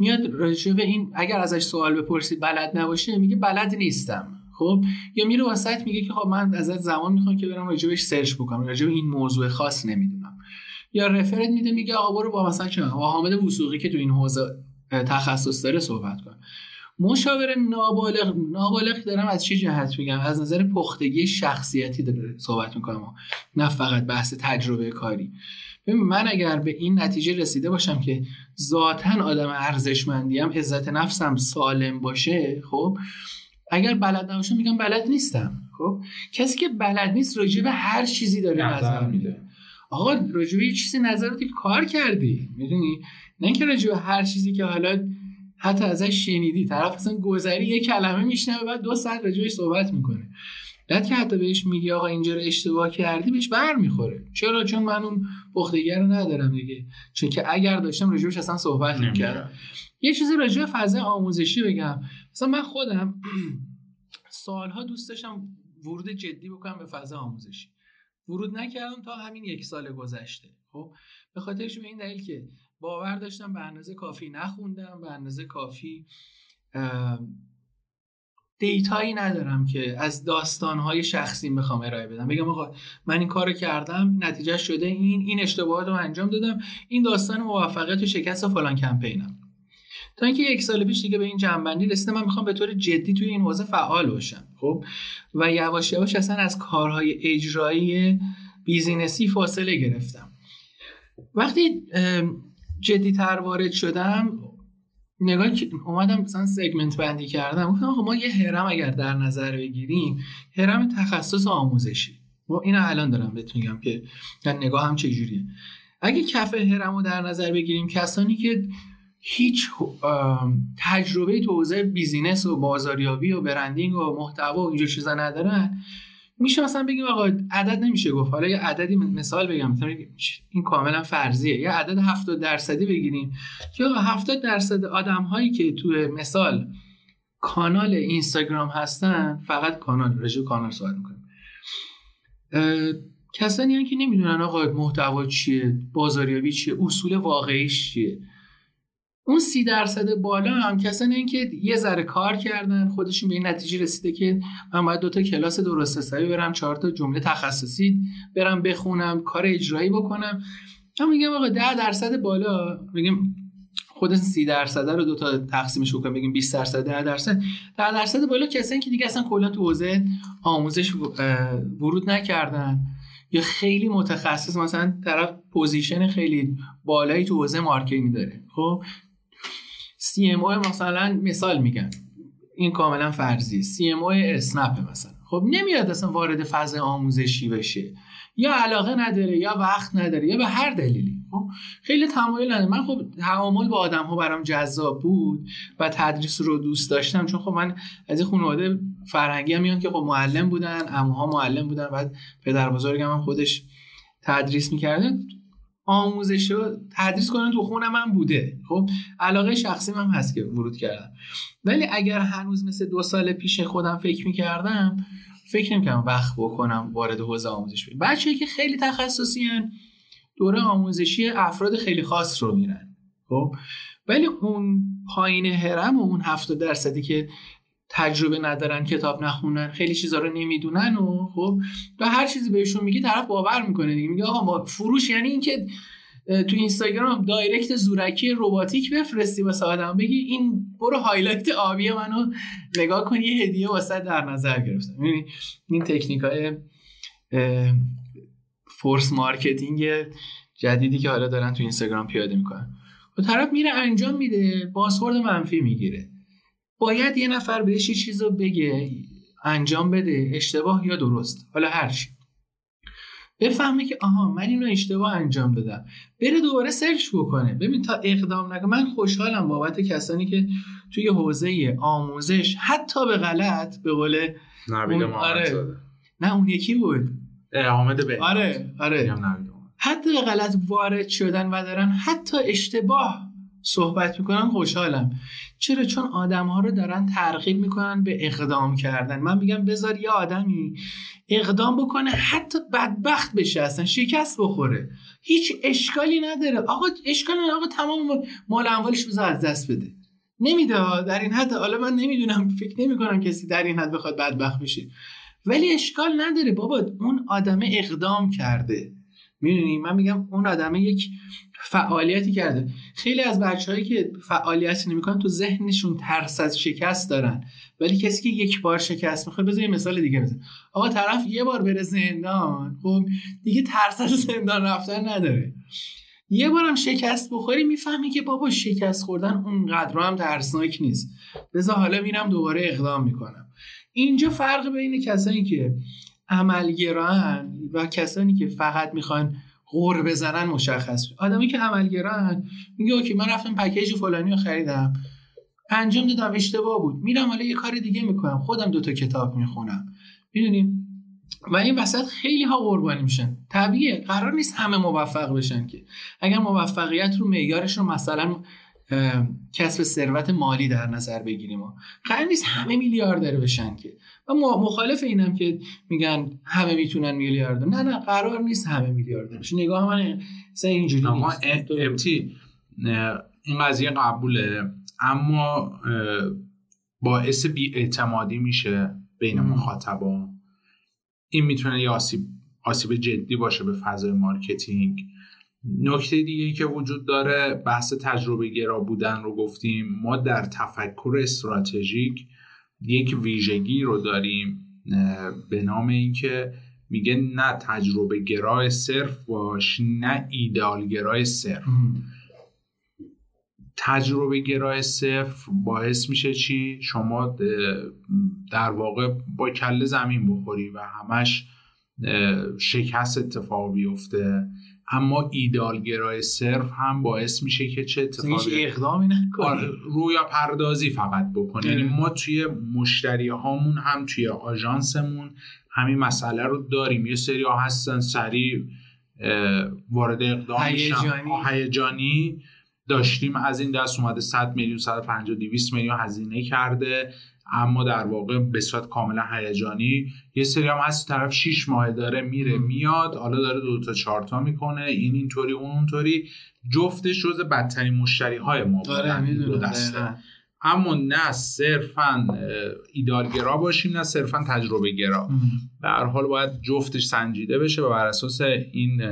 Speaker 1: میاد راجع این اگر ازش سوال بپرسید بلد نباشه میگه بلد نیستم. خب؟ یا میره واسط میگه که خب من ازت زمان می‌خوام که برم راجبش سرچ بکنم راجب این موضوع خاص نمی‌دونم. یا رفرت میده میگه آقا برو با مثلا چه با حامد وسوقی که تو این حوزه تخصص داره صحبت کن. مشاور نابالغ نابالغ دارم از چه جهت میگم؟ از نظر پختگی شخصیتی داره صحبت می‌کنم نه فقط بحث تجربه کاری. من اگر به این نتیجه رسیده باشم که ذاتا آدم ارزشمندیم عزت نفسم سالم باشه خب اگر بلد نباشم میگم بلد نیستم خب کسی که بلد نیست راجع به هر چیزی داره نظر میده. آقا راجع به یه چیزی نظر کار کردی می‌دونی؟ نه اینکه راجع به هر چیزی که حالا حتی ازش شنیدی طرف اصلا گذری یه کلمه میشنوه بعد دو ساعت راجعش صحبت می‌کنه. بعد که حتی بهش میگی آقا اینجا رو اشتباه کردی بهش بر می‌خوره چرا؟ چون من اون پختگی رو ندارم دیگه. چون که اگر داشتم راجعش اصلا صحبت نمی‌کردم. یه چیزی راجع فضای آموزشی بگم. مثلا من خودم (clears throat) سالها دوست داشتم ورود جدی بکنم به فضا آموزشی. ورود نکردم تا همین یک سال گذشته. خب؟ به خاطرش به این دلیل که باور داشتم به اندازه کافی نخوندم به اندازه کافی دیتایی ندارم که از داستانهای شخصی می‌خوام ارائه بدم. بگم آقا من این کارو کردم نتیجه شده این این اشتباهات رو انجام دادم این داستان موفقیت و شکست فلان کمپینم. تا اینکه یک سال پیش دیگه به این جنبندی رسیدم من می‌خوام به طور جدی توی این حوزه فعال باشم خب؟ و یواش یواش اصلا از کارهای اجرایی بیزینسی فاصله گرفتم. وقتی جدی تر وارد شدم نگاه اومدم مثلا سگمنت بندی کردم. گفتم ما یه هرم اگر در نظر بگیریم هرم تخصص آموزشی. و اینو الان دارم بهت میگم که نگاه هم چجوریه. اگه کف هرم رو در نظر بگیریم کسانی که هیچ تجربه تو حوزه بیزینس و بازاریابی و برندینگ و محتوا و اینجور چیزا ندارن میشه مثلا بگیم آقا عدد نمیشه گفت. حالا یه عددی مثال بگم. این کاملا فرضیه. یه عدد 70 درصدی بگیریم. که آقا 70 درصد آدم هایی که تو مثال کانال اینستاگرام هستن فقط کانال رژو کانال صحبت می‌کنیم. کسانی هم که نمی‌دونن آقا محتوا چیه بازاریابی چیه اصول واقعیش چیه. اون سی درصد بالا هم کسانی این که یه ذره کار کردن خودشون به این نتیجه رسیده که من باید دوتا کلاس درست حسابی برم چهار تا جمله تخصصی برم بخونم کار اجرایی بکنم. من میگم آقا ده درصد بالا میگم خود سی درصد رو دو تا تقسیمش بکنم بگیم 20 درصد 10 درصد. 10 درصد بالا کسانی که دیگه اصلا کلا تو حوزه آموزش ورود نکردن یا خیلی متخصص مثلا طرف position خیلی بالایی تو حوزه marketing داره. خب؟ CMO مثلا مثال میگن این کاملا فرضی CMO اسنپ مثلا. خب نمیاد اصلا وارد فاز آموزشی بشه. یا علاقه نداره یا وقت نداره یا به هر دلیلی. خب خیلی تمایل نداره. من خب تعامل با آدم ها برام جذاب بود و تدریس رو دوست داشتم. چون خب من از این خانواده فرهنگی هم میان که خب معلم بودن اموها معلم بودن بعد پدر بزرگم هم خودش تدریس می‌کرده. آموزش رو تدریس کنن تو خونه من بوده. خب علاقه شخصی من هست که ورود کردم. ولی اگر هنوز مثل دو سال پیش خودم فکر می‌کردم فکر نمی‌کردم وقت بکنم وارد حوزه آموزش بشم. بچه‌ای که خیلی تخصصی هن دوره آموزشی افراد خیلی خاص رو میرن. خب ولی اون پایین هرم و اون هفتاد درصدی که تجربه ندارن کتاب نخونن خیلی چیزا رو نمی‌دونن و خب و هر چیزی بهشون میگی طرف باور می‌کنه دیگه. میگه آقا ما فروش یعنی اینکه تو اینستاگرام direct زورکی رباتیک بفرستی واسه آدم بگی این برو highlight آبی منو نگاه کن یه هدیه واست در نظر گرفتم. یعنی این تکنیک های force marketing جدیدی که حالا دارن تو اینستاگرام پیاده می‌کنن. و طرف میره انجام میده بازخورد منفی می‌گیره. باید یه نفر بهش یه چیز رو بگه انجام بده اشتباه یا درست. حالا هر چی. بفهمه که آها من اینو اشتباه انجام دادم. بره دوباره search بکنه. ببین تا اقدام نکنه. من خوشحالم بابت کسانی که توی حوزه آموزش حتی به غلط به قول
Speaker 2: اون...
Speaker 1: آره. نه اون یکی بود.
Speaker 2: حامد به
Speaker 1: آره آره. حتی به غلط وارد شدن و دارن حتی اشتباه صحبت می‌کنن خوشحالم. چرا؟ چون آدم ها رو دارن ترغیب می‌کنن به اقدام کردن. من میگم بذار یه آدمی اقدام بکنه حتی بدبخت بشه اصلا شکست بخوره. هیچ اشکالی نداره. آقا اشکال نداره. آقا تمام مال اموالش بذار از دست بده. نمیده. در این حد حالا من نمی‌دونم فکر نمی‌کنم کسی در این حد بخواد بدبخت بشه. ولی اشکال نداره. بابا اون آدمه اقدام کرده. می‌دونی؟ من میگم اون آدمه یک فعالیتی کرده. خیلی از بچههایی که فعالیت نمی‌کنن تو ذهنشون ترس از شکست دارن. ولی کسی که یک بار شکست می‌خواد بذار مثال دیگه بزن آقا طرف یه بار بره زندان خب دیگه ترس از زندان رفتن نداره. یه بارم شکست بخوری می‌فهمی که بابا شکست خوردن اونقدر هم ترسناک نیست. بذار حالا میرم دوباره اقدام می‌کنم. اینجا فرق بین کسانی که عملگران و کسانی که فقط می‌خوان غور بزنن مشخص آدمی که عملگران میگه اوکی من رفتم پکیج فلانی رو خریدم. انجام دادم اشتباه بود. میرم حالا یه کار دیگه می‌کنم. خودم دوتا کتاب می‌خونم. می‌دونیم و این وسط خیلی ها قربانی میشن. طبیعه قرار نیست همه موفق بشن که. اگر موفقیت رو معیارش رو مثلا کسب ثروت مالی در نظر بگیریم قرار نیست همه میلیاردر بشن که. و مخالف اینم که میگن همه می‌تونن میلیاردر. نه نه قرار نیست همه میلیاردر بشن نگاه من مثلا اینجوری
Speaker 2: اما امتی این قضیه قبوله. اما باعث بیاعتمادی میشه بین مخاطبان. این می‌تونه یه آسیب آسیب جدی باشه به فضای marketing. نکته دیگه که وجود داره بحث تجربه گرا بودن رو گفتیم. ما در تفکر استراتژیک یک ویژگی رو داریم به نام اینکه میگه نه تجربه گرای صرف باش نه ایده‌آل گرای صرف. تجربه گرای صرف باعث میشه چی؟ شما در واقع با کله زمین بخوری و همش شکست اتفاق بیفته. اما ایدالگرای صرف هم باعث میشه که چه اتفاقی
Speaker 1: اقدامی نکنی
Speaker 2: آره، رویا پردازی فقط بکنی یعنی ما توی مشتری هامون هم توی آژانسمون همین مسئله رو داریم. یه سری ها هستن سریع وارد اقدام میشن. هیجانی. داشتیم از این دست اومده 100 میلیون 150 200 میلیون هزینه کرده. اما در واقع به صورت کاملا هیجانی یه سری هم هست طرف 6 ماه داره میره میاد حالا داره دو تا چهار تا می‌کنه این اینطوری اون اونطوری. جفتش جز بدترین مشتری های ما
Speaker 1: آره، دو دسته.
Speaker 2: اما نه صرفا ایدالگرا باشیم نه صرفا تجربه گرا در حال باید جفتش سنجیده بشه و بر اساس این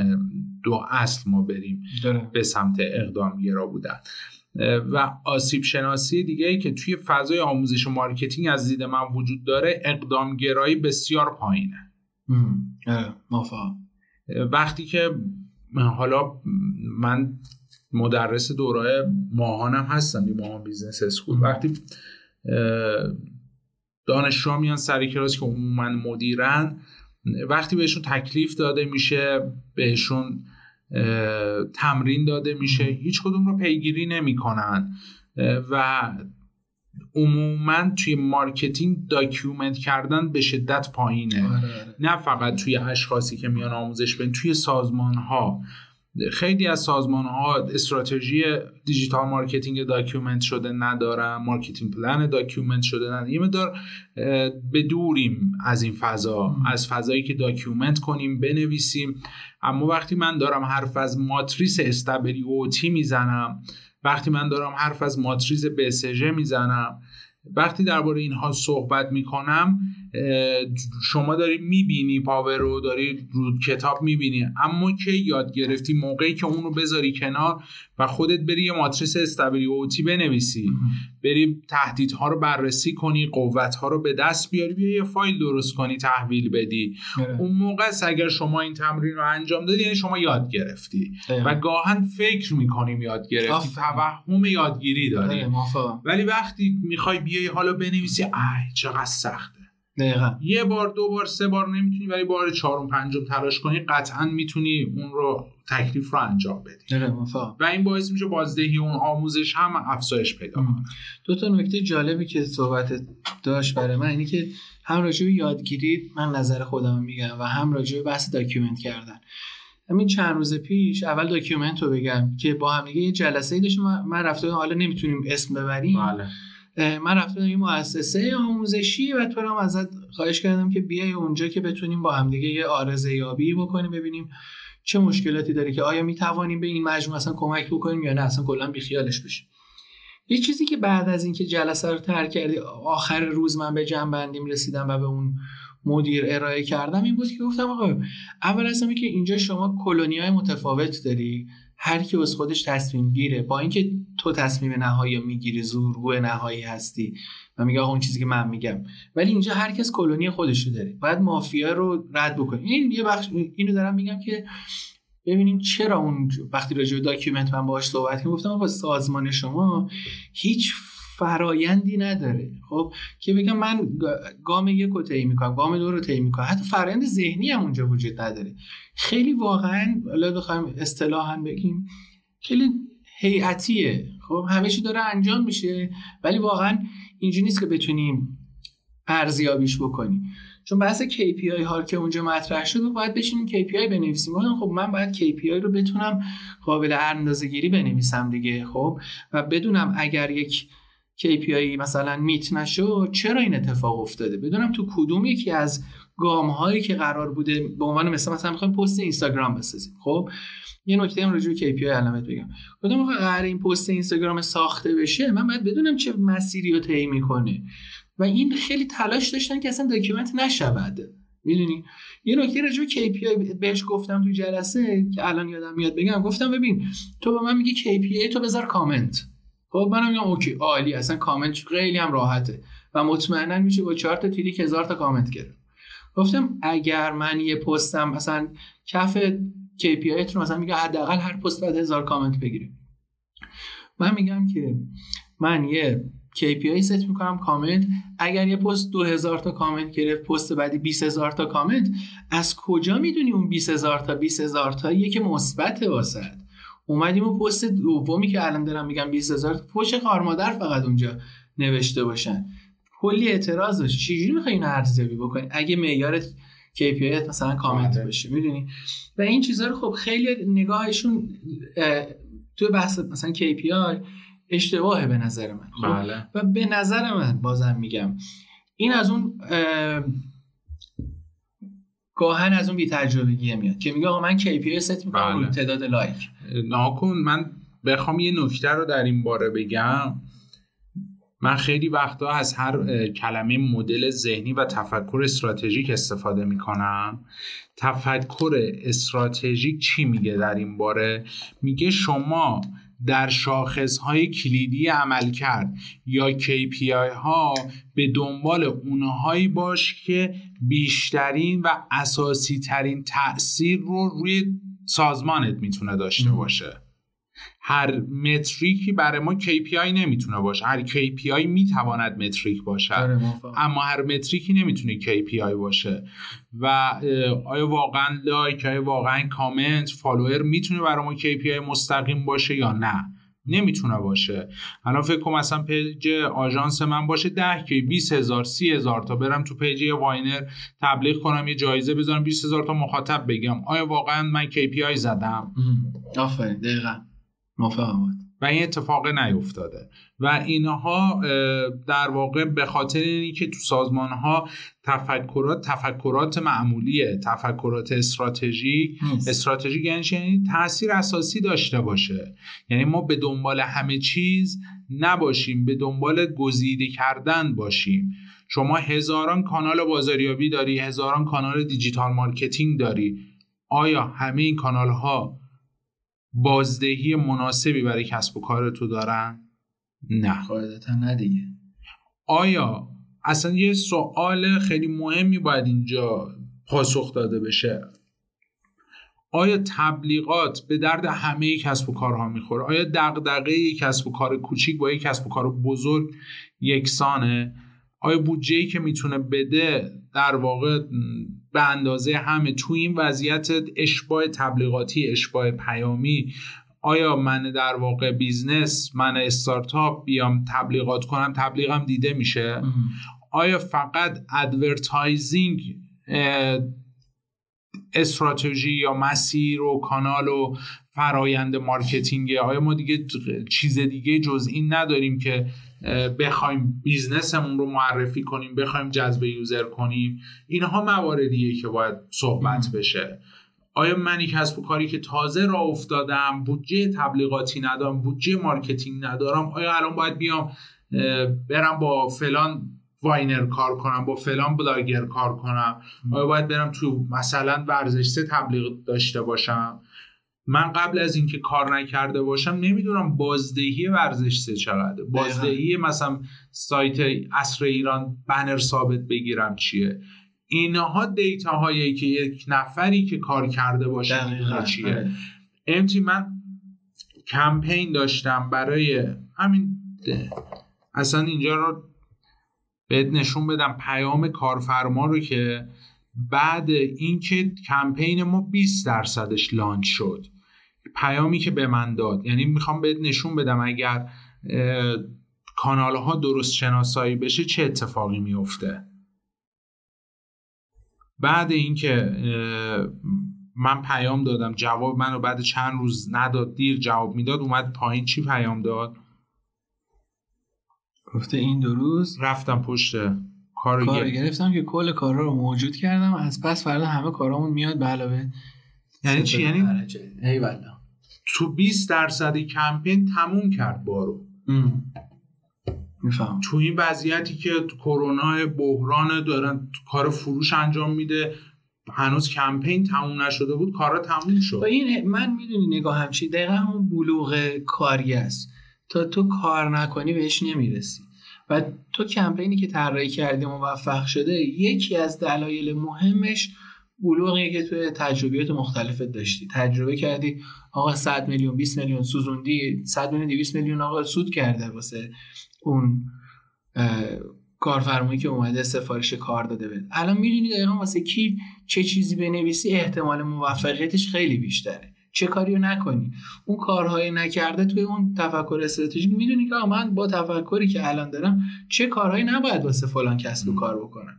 Speaker 2: دو اصل ما بریم به سمت اقدام گرا بودن. و آسیب شناسی دیگه ای که توی فضای آموزش و marketing از دید من وجود داره اقدامگرایی بسیار پایینه. وقتی که حالا من مدرس دوره ماهانم هستم یه ماهان business school. وقتی دانشجو میان سر کلاس که عموما مدیرن وقتی بهشون تکلیف داده میشه بهشون تمرین داده میشه. هیچ کدوم رو پیگیری نمی‌کنن. و عموما توی marketing document کردن به شدت پایینه. آره، آره. نه فقط توی اشخاصی که میان آموزش بدن توی سازمان ها خیلی از سازمان ها استراتژی digital marketing document شده ندارن marketing plan document شده ندارن. یه مدار دوریم از این فضا از فضایی که document کنیم بنویسیم. اما وقتی من دارم حرف از ماتریس stability می‌زنم وقتی من دارم حرف از ماتریس BCG می‌زنم وقتی درباره اینها صحبت می‌کنم شما داری می‌بینی power رو داری رو کتاب می‌بینی. اما که یاد گرفتی موقعی که اون رو بذاری کنار و خودت بری یه ماتریس stability بنویسی بری تهدیدها رو بررسی کنی قوتها رو به دست بیاری بیا یه فایل درست کنی تحویل بدی. بره. اون موقع اگر شما این تمرین رو انجام دادی یعنی شما یاد گرفتی. و گاهن فکر می‌کنیم یاد گرفتی. توهم یادگیری داری. ولی وقتی می‌خوای بیای حالا بنویسی ای چقدر سخته.
Speaker 1: دقیقا.
Speaker 2: یه بار دو بار سه بار نمی‌تونی ولی بار چهارم پنجم تلاش کنی قطعا می‌تونی اون رو تکلیف رو انجام بدی. و این باعث میشه بازدهی اون آموزش هم افزایش پیدا کنه.
Speaker 1: دو تا نکته جالبی که صحبت داشت برای من اینی که هم راجع به یادگیری من نظر خودم میگم و هم راجع به بحث document کردن. همین چند روز پیش اول document رو بگم که با هم دیگه یه جلسه ای داشتیم من رفته حالا نمی‌تونیم اسم ببریم.
Speaker 2: بله.
Speaker 1: من رفتم یه مؤسسه آموزشی و تو هم ازت خواهش کردم که بیای اونجا که بتونیم با همدیگه یه ارزیابی بکنیم ببینیم چه مشکلاتی داره که آیا می‌توانیم به این مجموعه اصلا کمک بکنیم یا نه؟ اصلا کلا بیخیالش بشیم. یه چیزی که بعد از اینکه جلسه رو ترک کردی آخر روز من به جمع بندیم رسیدم و به اون مدیر ارائه کردم این بود که گفتم آقا اول از که اینجا شما کلونی های متفاوت داری. هر کی از خودش تصمیم گیره. با اینکه تو تصمیم نهایی می‌گیری زورگو نهایی هستی و میگه اون چیزی که من میگم. ولی اینجا هر کس کلونی خودشو داره. باید مافیا رو رد بکنی. این یه بخش اینو دارم میگم که ببینیم چرا اون وقتی راجع به document من باهاش صحبت کردم گفتم آقا سازمان شما هیچ فرایندی نداره. خب که بگم من گام یک رو طی می‌کنم گام دو رو طی می‌کنم. حتی فرایند ذهنی هم اونجا وجود نداره. خیلی واقعا حالا بخوایم اصطلاحا بگیم خیلی هیئتیه. خب همه چی داره انجام میشه ولی واقعا اینجوری نیست که بتونیم ارزیابیش بکنیم. چون بحث KPI ها که اونجا مطرح شد باید بشینیم KPI بنویسیم. خب من باید KPI رو بتونم قابل اندازه گیری بنویسم دیگه خب؟ و بدونم اگر یک KPI مثلا میت نشد چرا این اتفاق افتاده؟ بدونم تو کدوم یکی از گام هایی که قرار بوده به عنوان مثلا مثلا می‌خوایم پست اینستاگرام بسازیم. خب یه نکته هم راجع به KPI علامت بگم. کدوم قرار این پست اینستاگرام ساخته بشه؟ من باید بدونم چه مسیری رو طی می‌کنه. و این خیلی تلاش داشتن که اصلا document نشود. می‌دونی؟ یه نکته راجع به KPI بهش گفتم تو جلسه که الان یادم میاد بگم گفتم ببین تو به من میگی KPI تو بذار کامنت. خب منم میگم اوکی عالی اصلا کامنت خیلی هم راحته. و مطمئنا میشه با چهار تا trick هزار تا کامنت گرفت. گفتم اگر من یه پستم مثلا کف KPI رو مثلا میگه حداقل هر پست باید هزار کامنت بگیره. من میگم که من یه KPI set می‌کنم کامنت. اگر یه پست 2000 تا کامنت گرفت پست بعدی 20000 تا کامنت از کجا می‌دونی اون 20000 تا؟ 20000 تا یکی مثبت واست اومدیم و پست دومی که الان دارم میگم 20000 پشت خارمادر فقط اونجا نوشته باشن. کلی اعتراض داشت. چجوری می‌خوای اینو ارزیابی بکنی؟ اگه معیار KPI مثلا کامنت بله. باشه می‌دونی؟ و این چیزها رو خب خیلی نگاهشون تو بحث مثلا KPI اشتباهه به نظر من.
Speaker 2: خب؟ بله.
Speaker 1: و به نظر من بازم میگم این از اون گاهن از اون بی تجربگیه میاد که میگه آقا من KPI ست می‌کنم بله. تعداد لایک.
Speaker 2: ناکن من بخوام یه نکته رو در این باره بگم. من خیلی وقتا از هر کلمه مدل ذهنی و تفکر استراتژیک استفاده می‌کنم. تفکر استراتژیک چی میگه در این باره؟ میگه شما در شاخص های کلیدی عمل کرد یا KPI ها به دنبال اونهایی باش که بیشترین و اساسی ترین تاثیر رو روی سازمانت می‌تونه داشته باشه. هر متریکی برای ما KPI نمی‌تونه باشه. هر KPI می‌تواند متریک باشه.
Speaker 1: آره،
Speaker 2: اما هر metric ی نمی‌تونه KPI باشه. و آیا واقعا like آیا واقعا comment follower می‌تونه برای ما KPI مستقیم باشه یا نه؟ نمی‌تونه باشه. الان فکر کنم مثلا page آژانس من باشه 10 K 20 هزار 30 هزار تا. برم تو page viner تبلیغ کنم یه جایزه بذارم 20 هزار تا مخاطب بگم. آیا واقعا من KPI زدم؟
Speaker 1: آفرین دقیقاً. موافقم
Speaker 2: و این اتفاق نیفتاده. و اینها در واقع به خاطر اینی که تو سازمان ها تفکرات تفکرات معمولیه تفکرات استراتژی استراتژی یعنی تاثیر اساسی داشته باشه. یعنی ما به دنبال همه چیز نباشیم به دنبال گزیده کردن باشیم. شما هزاران کانال بازاریابی داری هزاران کانال digital marketing داری. آیا همه این کانال ها بازدهی مناسبی برای کسب و کار تو دارن؟ نه.
Speaker 1: قاعدتا نه دیگه.
Speaker 2: آیا اصلا یه سوال خیلی مهمی باید اینجا پاسخ داده بشه؟ آیا تبلیغات به درد همه کسب و کارها می‌خوره؟ آیا دغدغه یک کسب و کار کوچیک با یک کسب و کار بزرگ یکسانه؟ آیا بودجه که می‌تونه بده در واقع به اندازه همه. تو این وضعیت اشباع تبلیغاتی اشباع پیامی آیا من در واقع business من استارتاپ بیام تبلیغات کنم؟ تبلیغم دیده میشه. آیا فقط advertising استراتژی یا مسیر و کانال و فرایند marketing آیا ما دیگه چیز دیگه جز این نداریم که بخوایم business مون رو معرفی کنیم بخوایم جذب user کنیم. اینها مواردیه که باید صحبت بشه. آیا منی کسب و کاری که تازه راه افتادم بودجه تبلیغاتی ندارم بودجه marketing ندارم آیا الان باید بیام برم با فلان viner کار کنم با فلان بلاگر کار کنم. آیا باید برم تو مثلا ورزش سه تبلیغ داشته باشم؟ من قبل از اینکه کار نکرده باشم نمی‌دونم بازدهی ورزش سه چقدر بازدهی مثلا سایت اصر ایران بنر ثابت بگیرم چیه؟ اینها دیتا هایی که یک نفری که کار کرده باشه چیه. امتی من کمپین داشتم برای همین اصلا اینجا رو بهت نشون بدم پیام کارفرما رو که بعد اینکه کمپین ما 20 درصدش لانچ شد پیامی که به من داد. یعنی می‌خوام بهت نشون بدم اگر کانال ها درست شناسایی بشه چه اتفاقی میفته بعد اینکه من پیام دادم جواب منو بعد چند روز نداد دیر جواب می‌داد اومد پایین چی پیام داد؟
Speaker 1: گفته این دو روز
Speaker 2: رفتم پشت
Speaker 1: کار کار گرفتم. که کل کارا رو موجود کردم. از پس فردا همه کارامون میاد به علاوه
Speaker 2: یعنی چی؟ یعنی تو 20 درصدی کمپین تموم کرد بارو.
Speaker 1: میفهم
Speaker 2: تو این وضعیتی که کرونا بحران دارن کار فروش انجام میده هنوز کمپین تموم نشده بود کارا تموم شد.
Speaker 1: این من می‌دونی نگاه همچی دقیقا همون بلوغ کاری است. تا تو کار نکنی بهش نمی‌رسی. و تو کمپینی که طراحی کردی موفق شده یکی از دلایل مهمش بلوغی که توی تجربیات مختلفت داشتی. تجربه کردی آقا 100 میلیون 20 میلیون سوزوندی 100 میلیون 200 میلیون آقا سود کرده واسه اون کارفرمایی که اومده سفارش کار داده بده الان می‌دونی دقیقا واسه کی چه چیزی بنویسی احتمال موفقیتش خیلی بیشتره. چه کاری رو نکنی؟ اون کارهای نکرده توی اون تفکر استراتژیک می‌دونی که من با تفکری که الان دارم چه کارهایی نباید واسه فلان کسب و کار بکنم؟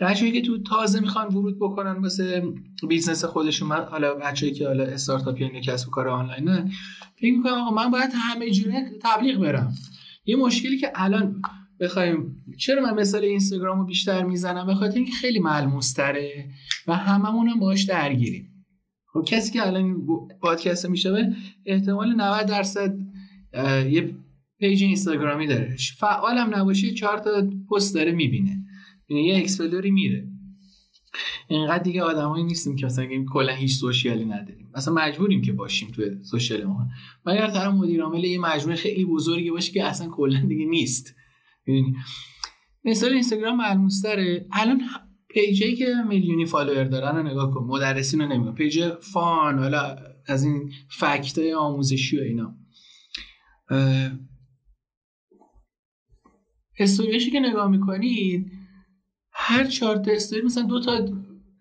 Speaker 1: بچه‌ای که تو تازه می‌خوان ورود بکنن واسه business خودشون من حالا بچه‌ای که حالا استارتاپ یا کسب و کار آنلاین نه فکر می‌کنم آقا من باید همه جوره تبلیغ برم. یه مشکلی که الان بخوایم چرا من مثال اینستاگرام رو بیشتر می‌زنم؟ به خاطر اینکه خیلی ملموس تره و هممون هم باهاش درگیریم. خب کسی که الان پادکست میشه احتمال 90 درصد یه page اینستاگرامی داره. فعال هم نباشه چهار تا پست داره می‌بینه. یعنی یه explore ی میره. اینقدر دیگه آدمایی نیستیم که مثلا کلا هیچ social ی نداریم. مثلا مجبوریم که باشیم توی social ما. و اگر طرف مدیر عامل یه مجموعه خیلی بزرگی باشه که اصلا کلا دیگه نیست. مثال اینستاگرام ملموس الان page ی که میلیونی follower دارن رو نگاه کن مدرسین رو نمیگم page فان حالا از این fact آموزشی و اینا. استوریشی که نگاه می‌کنید هر چهار تا استوری مثلا دو تا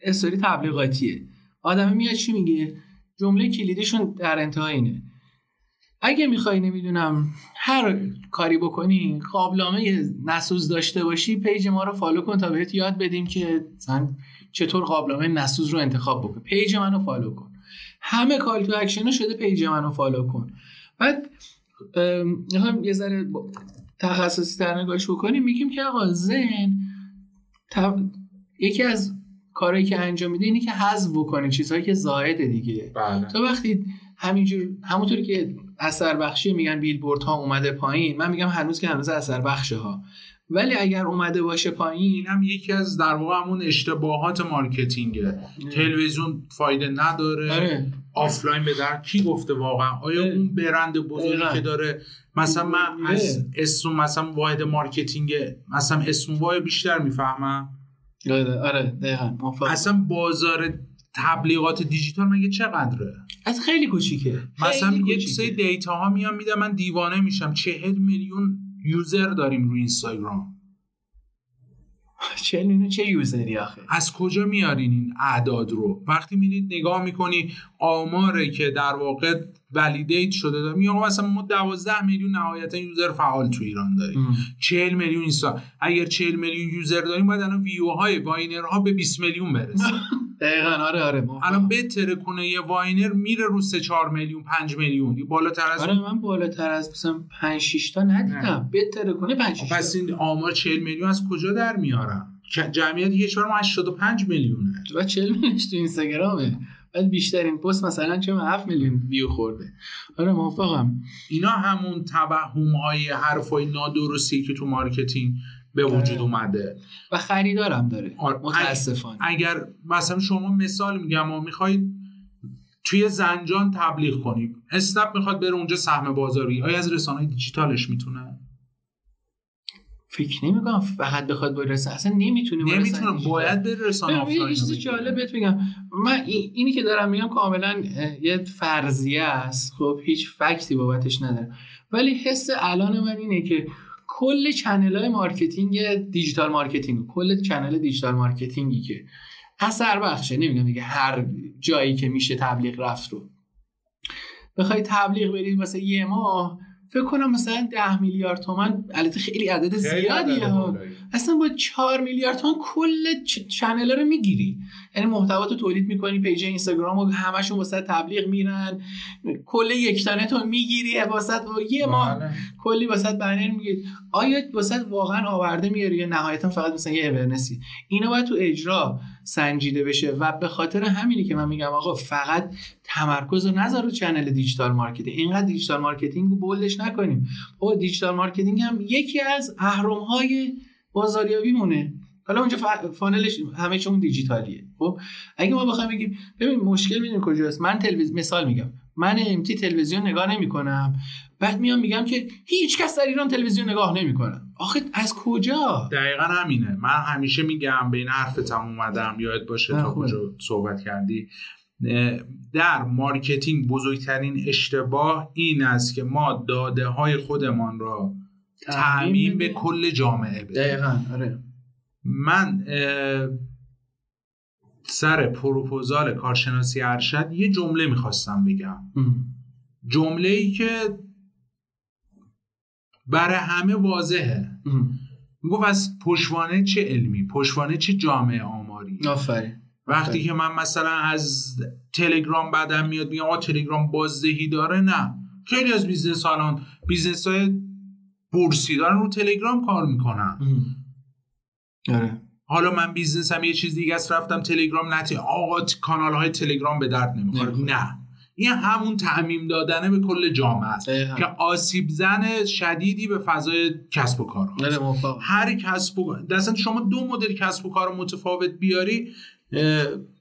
Speaker 1: استوری تبلیغاتیه. آدم میاد چی میگه؟ جمله کلیدیشون در انتها اینه. اگه می‌خوای نمی‌دونم هر کاری بکنی قابلمه نسوز داشته باشی page ما رو follow کن تا بهت یاد بدیم که چطور قابلمه نسوز رو انتخاب بکن page منو follow کن. همه call to action شده page منو follow کن. بعد می‌خوایم یه ذره تخصصی تر نگاهش بکنیم. میگیم که آقا ذهن یکی از کارهایی که انجام میده اینه که حذف بکنه چیزهایی که زائد دیگه.
Speaker 2: بله.
Speaker 1: تو وقتی همینجور همونطوری که اثر بخشی میگن بیلبورد ها اومده پایین من میگم هنوز که هنوز اثر بخشه ها ولی اگر اومده باشه پایین
Speaker 2: این هم یکی از در واقع همون اشتباهات marketing ه تلویزیون فایده نداره
Speaker 1: آره.
Speaker 2: آفلاین به در کی گفته واقعا آیا
Speaker 1: اه.
Speaker 2: اون برند بزرگی. که داره مثلا من
Speaker 1: اه.
Speaker 2: از اسم مثلا واحد marketing مثلا اسم وای بیشتر می‌فهمم
Speaker 1: آره آره دقیقاً.
Speaker 2: اصلا بازار تبلیغات دیجیتال مگه چقدره؟
Speaker 1: از خیلی کوچیکه.
Speaker 2: مثلا
Speaker 1: خیلی
Speaker 2: یه. سری data ها میان میده من دیوانه میشم. چهل میلیون user داریم روی اینستاگرام.
Speaker 1: چه چه user ی آخه؟
Speaker 2: از کجا میارین این اعداد رو؟ وقتی میرید نگاه می‌کنی آماره که در واقع validate شده داره. میگه آقا مثلا ما 12 میلیون نهایتا user فعال تو ایران داریم.
Speaker 1: ام.
Speaker 2: 40 میلیون اینستا. اگر 40 میلیون user داریم باید الان view های viner ها به 20 میلیون برسه. (laughs)
Speaker 1: دقیقاً آره آره موافقم.
Speaker 2: الان بترکونه یه viner میره رو 3 4 میلیون 5 میلیون. یه بالاتر از
Speaker 1: آره من بالاتر از مثلا 5 6 تا ندیدم. بترکونه 5 6
Speaker 2: پس این آمار 40 میلیون از کجا در میارن که جمعیت ما 85 میلیونه.
Speaker 1: و 40 میلیونش تو اینستاگرامه. بعد بیشترین پست مثلا چه 7 میلیون ویو خورده. آره موافقم.
Speaker 2: اینا همون توهم های حرف های نادرستی که تو marketing به وجود
Speaker 1: آره.
Speaker 2: اومده.
Speaker 1: و خریدارم داره.
Speaker 2: آره.
Speaker 1: متاسفانه.
Speaker 2: اگر مثلا شما مثال میگم و می‌خواید توی زنجان تبلیغ کنید اسنپ می‌خواد بره اونجا سهم بازاری. آیا از رسانه دیجیتالش می‌تونه؟
Speaker 1: فکر نمی‌کنم فقط بخواد با رسانه اصلا نمی‌تونه با
Speaker 2: نمی‌تونه. باید بره رسانه آفلاین
Speaker 1: یه چیز. جالب بهت بگم من این- اینی که دارم میگم کاملا یه فرضیه است خب هیچ fact ی بابتش ندارم ولی حس الان من اینه که کل channel های marketing digital marketing کل channel digital marketing ی که اثر بخشه نمیگم دیگه هر جایی که میشه تبلیغ رفت رو بخوای تبلیغ برید واسه یه ماه فکر کنم مثلا ده میلیارد تومن البته خیلی عدد زیادیه ها. اصلا با 4 میلیارد تومن کل channel رو می‌گیری یعنی محتوا تو تولید می‌کنی page اینستاگرام و همشون واسه تبلیغ میرن. کل یکتانت و می‌گیری واسه یه ماه
Speaker 2: بله.
Speaker 1: کلی واسه بنر می‌گیری. آیا واسه واقعا آورده میاری یا نهایتا فقط مثلا یه awareness ی اینا باید تو اجرا سنجیده بشه و به خاطر همینی که من میگم آقا فقط تمرکز رو نذار رو channel digital marketing. اینقدر digital marketing رو bold ش نکنیم. بابا digital marketing هم یکی از اهرم های بازاریابی مونه حالا اونجا funnel ش همه چون دیجیتالیه. خب؟ اگه ما بخوایم بگیم ببین مشکل می‌دونی کجاست؟ من تلویزیون مثال میگم. من امتی تلویزیون نگاه نمی‌کنم. بعد میام میگم که هیچ کس در ایران تلویزیون نگاه نمی‌کنه. آخه از کجا؟
Speaker 2: دقیقا همینه. من همیشه میگم بین حرفتون اومدم. یاد باشه تا. کجا صحبت کردی. در marketing بزرگترین اشتباه این است که ما داده های خودمان را تعمیم به. کل جامعه بدیم
Speaker 1: دقیقا آره.
Speaker 2: من سر پروپوزال کارشناسی ارشد یه جمله می‌خواستم بگم. جمله ای که برای همه واضحه. می‌گفت از پشتوانه چه علمی؟ پشتوانه چه جامعه آماری؟
Speaker 1: آفرین.
Speaker 2: وقتی که من مثلا از تلگرام بدم میاد میگم آقا تلگرام بازدهی داره؟ نه. خیلی از business الان business های بورسی دارن رو تلگرام کار می‌کنن.
Speaker 1: آره
Speaker 2: حالا من business م یه چیز دیگه است رفتم تلگرام نتی آقا کانال های تلگرام به درد نمی‌خوره. نه این همون تعمیم دادنه به کل جامعه است. که آسیب زن شدیدی به فضای کسب و کار.
Speaker 1: آره.
Speaker 2: هر کسب و اصلا شما دو مدل کسب و کار متفاوت بیاری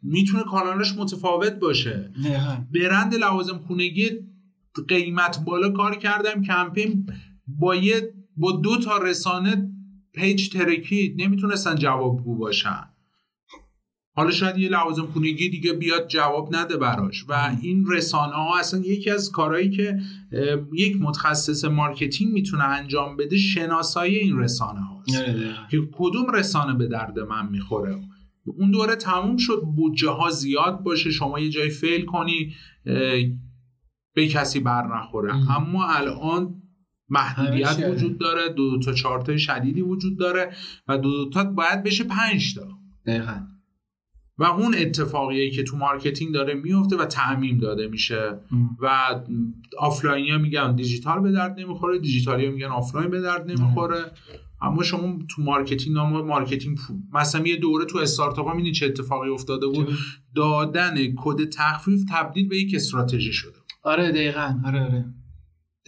Speaker 2: می‌تونه کانالش متفاوت باشه
Speaker 1: دقیقاً.
Speaker 2: برند لوازم خونگی قیمت بالا کار کردم کمپین با یه با دو تا رسانه پیج ترکید نمی‌تونستن جوابگو باشن. حالا شاید یه لوازم خونگی دیگه بیاد جواب نده براش. و این رسانه ها اصلا یکی از کارهایی که یک متخصص marketing می‌تونه انجام بده شناسایی این رسانه هاست
Speaker 1: آره.
Speaker 2: که کدوم رسانه به درد من می‌خوره؟ اون دوره تموم شد بودجه ها زیاد باشه شما یه جای fail کنی به کسی بر نخوره.
Speaker 1: ام.
Speaker 2: اما الان محدودیت
Speaker 1: چی
Speaker 2: وجود داره دو تا چهار شدیدی وجود داره و دو, تا باید بشه پنج تا.
Speaker 1: دقیقاً.
Speaker 2: و اون اتفاقیه که تو marketing داره میفته و تعمیم داده میشه.
Speaker 1: ام.
Speaker 2: و آفلاینی ها میگن دیجیتال به درد نمی‌خوره دیجیتالی ها میگن آفلاین به درد نمی‌خوره. اما شما تو marketing نام marketing پو- مثلا یه دوره تو استارتاپ ها چه اتفاقی افتاده بود؟ دادن کد تخفیف تبدیل به یک استراتژی شده
Speaker 1: آره دقیقاً. آره آره.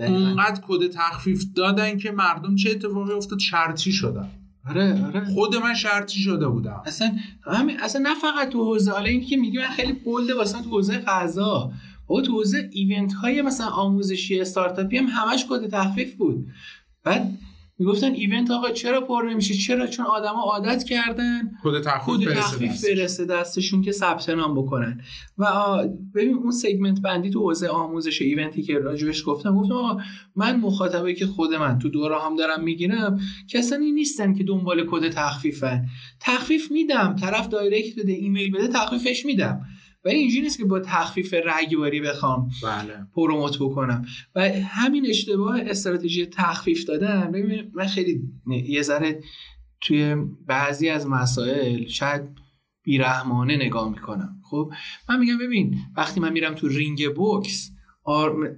Speaker 2: اونقدر کد تخفیف دادن که مردم چه اتفاقی افتاد؟ شرطی شدن.
Speaker 1: آره آره.
Speaker 2: خود من شرطی شده بودم.
Speaker 1: اصلا همین اصلا نه فقط تو حوزه حالا این که میگی من خیلی bold ه واسه تو حوزه غذا. او تو حوزه event های مثلا آموزشی استارتاپی هم همش کد تخفیف بود. بعد می‌گفتن event آقا چرا پر نمیشه؟ چرا؟ چون آدما عادت کردن.
Speaker 2: کد تخفیف
Speaker 1: تخفیف فرسته دستشون که ثبت نام بکنن. و ببین اون segment بندی تو حوزه آموزش event ی که راجبش گفتم گفتم آقا من مخاطبه که خود من تو دوره هم دارم می‌گیرم کسانی نیستن که دنبال کد تخفیفن. تخفیف میدم طرف direct بده ایمیل بده تخفیفش میدم. ولی اینجوری نیست که با تخفیف رگباری بخوام
Speaker 2: بله.
Speaker 1: promote بکنم. و همین اشتباه استراتژی تخفیف دادن ببین من خیلی یه ذره توی بعضی از مسائل شاید بیرحمانه نگاه می‌کنم. خب من میگم ببین وقتی من میرم تو رینگ بوکس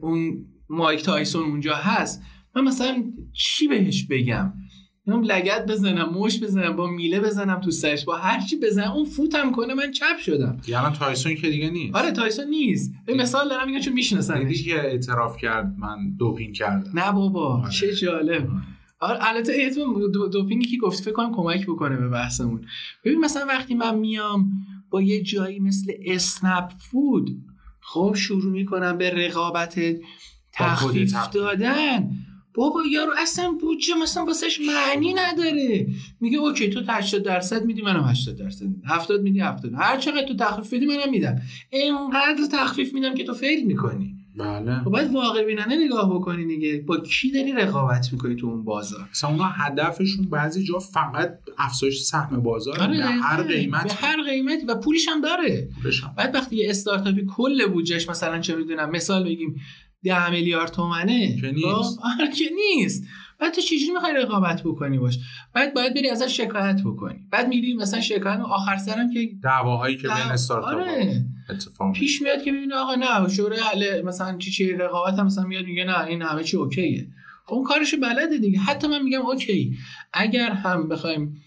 Speaker 1: اون مایک تایسون اونجا هست من مثلا چی بهش بگم؟ هم لگد بزنم مشت بزنم با میله بزنم تو سرش با هر چی بزنم اون فوتم کنه من چپ شدم.
Speaker 2: یعنی تایسون که دیگه نیست.
Speaker 1: آره تایسون نیست. به مثال دارم میگم چون می‌شناسن
Speaker 2: دیگه اعتراف کرد من دوپینگ کردم.
Speaker 1: نه بابا آره. چه جالب. آره. البته دو دوپینگی که گفت فکر کنم کمک بکنه به بحثمون. ببین مثلا وقتی من میام با یه جایی مثل اسنپ فود خب شروع می‌کنم به رقابت تخفیف. دادن. بابا یارو اصلا بودجه مثلا واسش معنی نداره. میگه اوکی تو 80 درصد میدی منم 80 درصد. 70 میدی 70 هر چقدر تو تخفیف بدی منم میدم. اینقدر تخفیف میدم که تو فیل می‌کنی.
Speaker 2: بله.
Speaker 1: خب باید واقع بینانه نگاه بکنی دیگه. با کی داری رقابت می‌کنی تو اون بازار؟
Speaker 2: مثلا اونا هدفشون بعضی جا فقط افزایش سهم بازار آره به هر قیمت.
Speaker 1: به هر قیمتی و پولش هم داره.
Speaker 2: پولش هم.
Speaker 1: بعد وقتی یه استارتاپی کل بودجهش مثلا چه می‌دونم مثال بگیم ده میلیارد تومنه؟
Speaker 2: که نیست.
Speaker 1: خب؟ (laughs) آره که نیست. بعد تو چجوری می‌خوای رقابت بکنی باش؟ بعد باید بری ازش شکایت بکنی. بعد میری مثلا شکایت آخر سرم که
Speaker 2: دعواهایی که بین استارتاپ
Speaker 1: آره.
Speaker 2: اتفاق
Speaker 1: پیش میاد که ببینه آقا نه شورای حل مثلا چی چی رقابت هم مثلا میاد میگه نه این همه چی اوکیه. خب اون کارش بلده دیگه. حتی من میگم اوکی. اگر هم بخوایم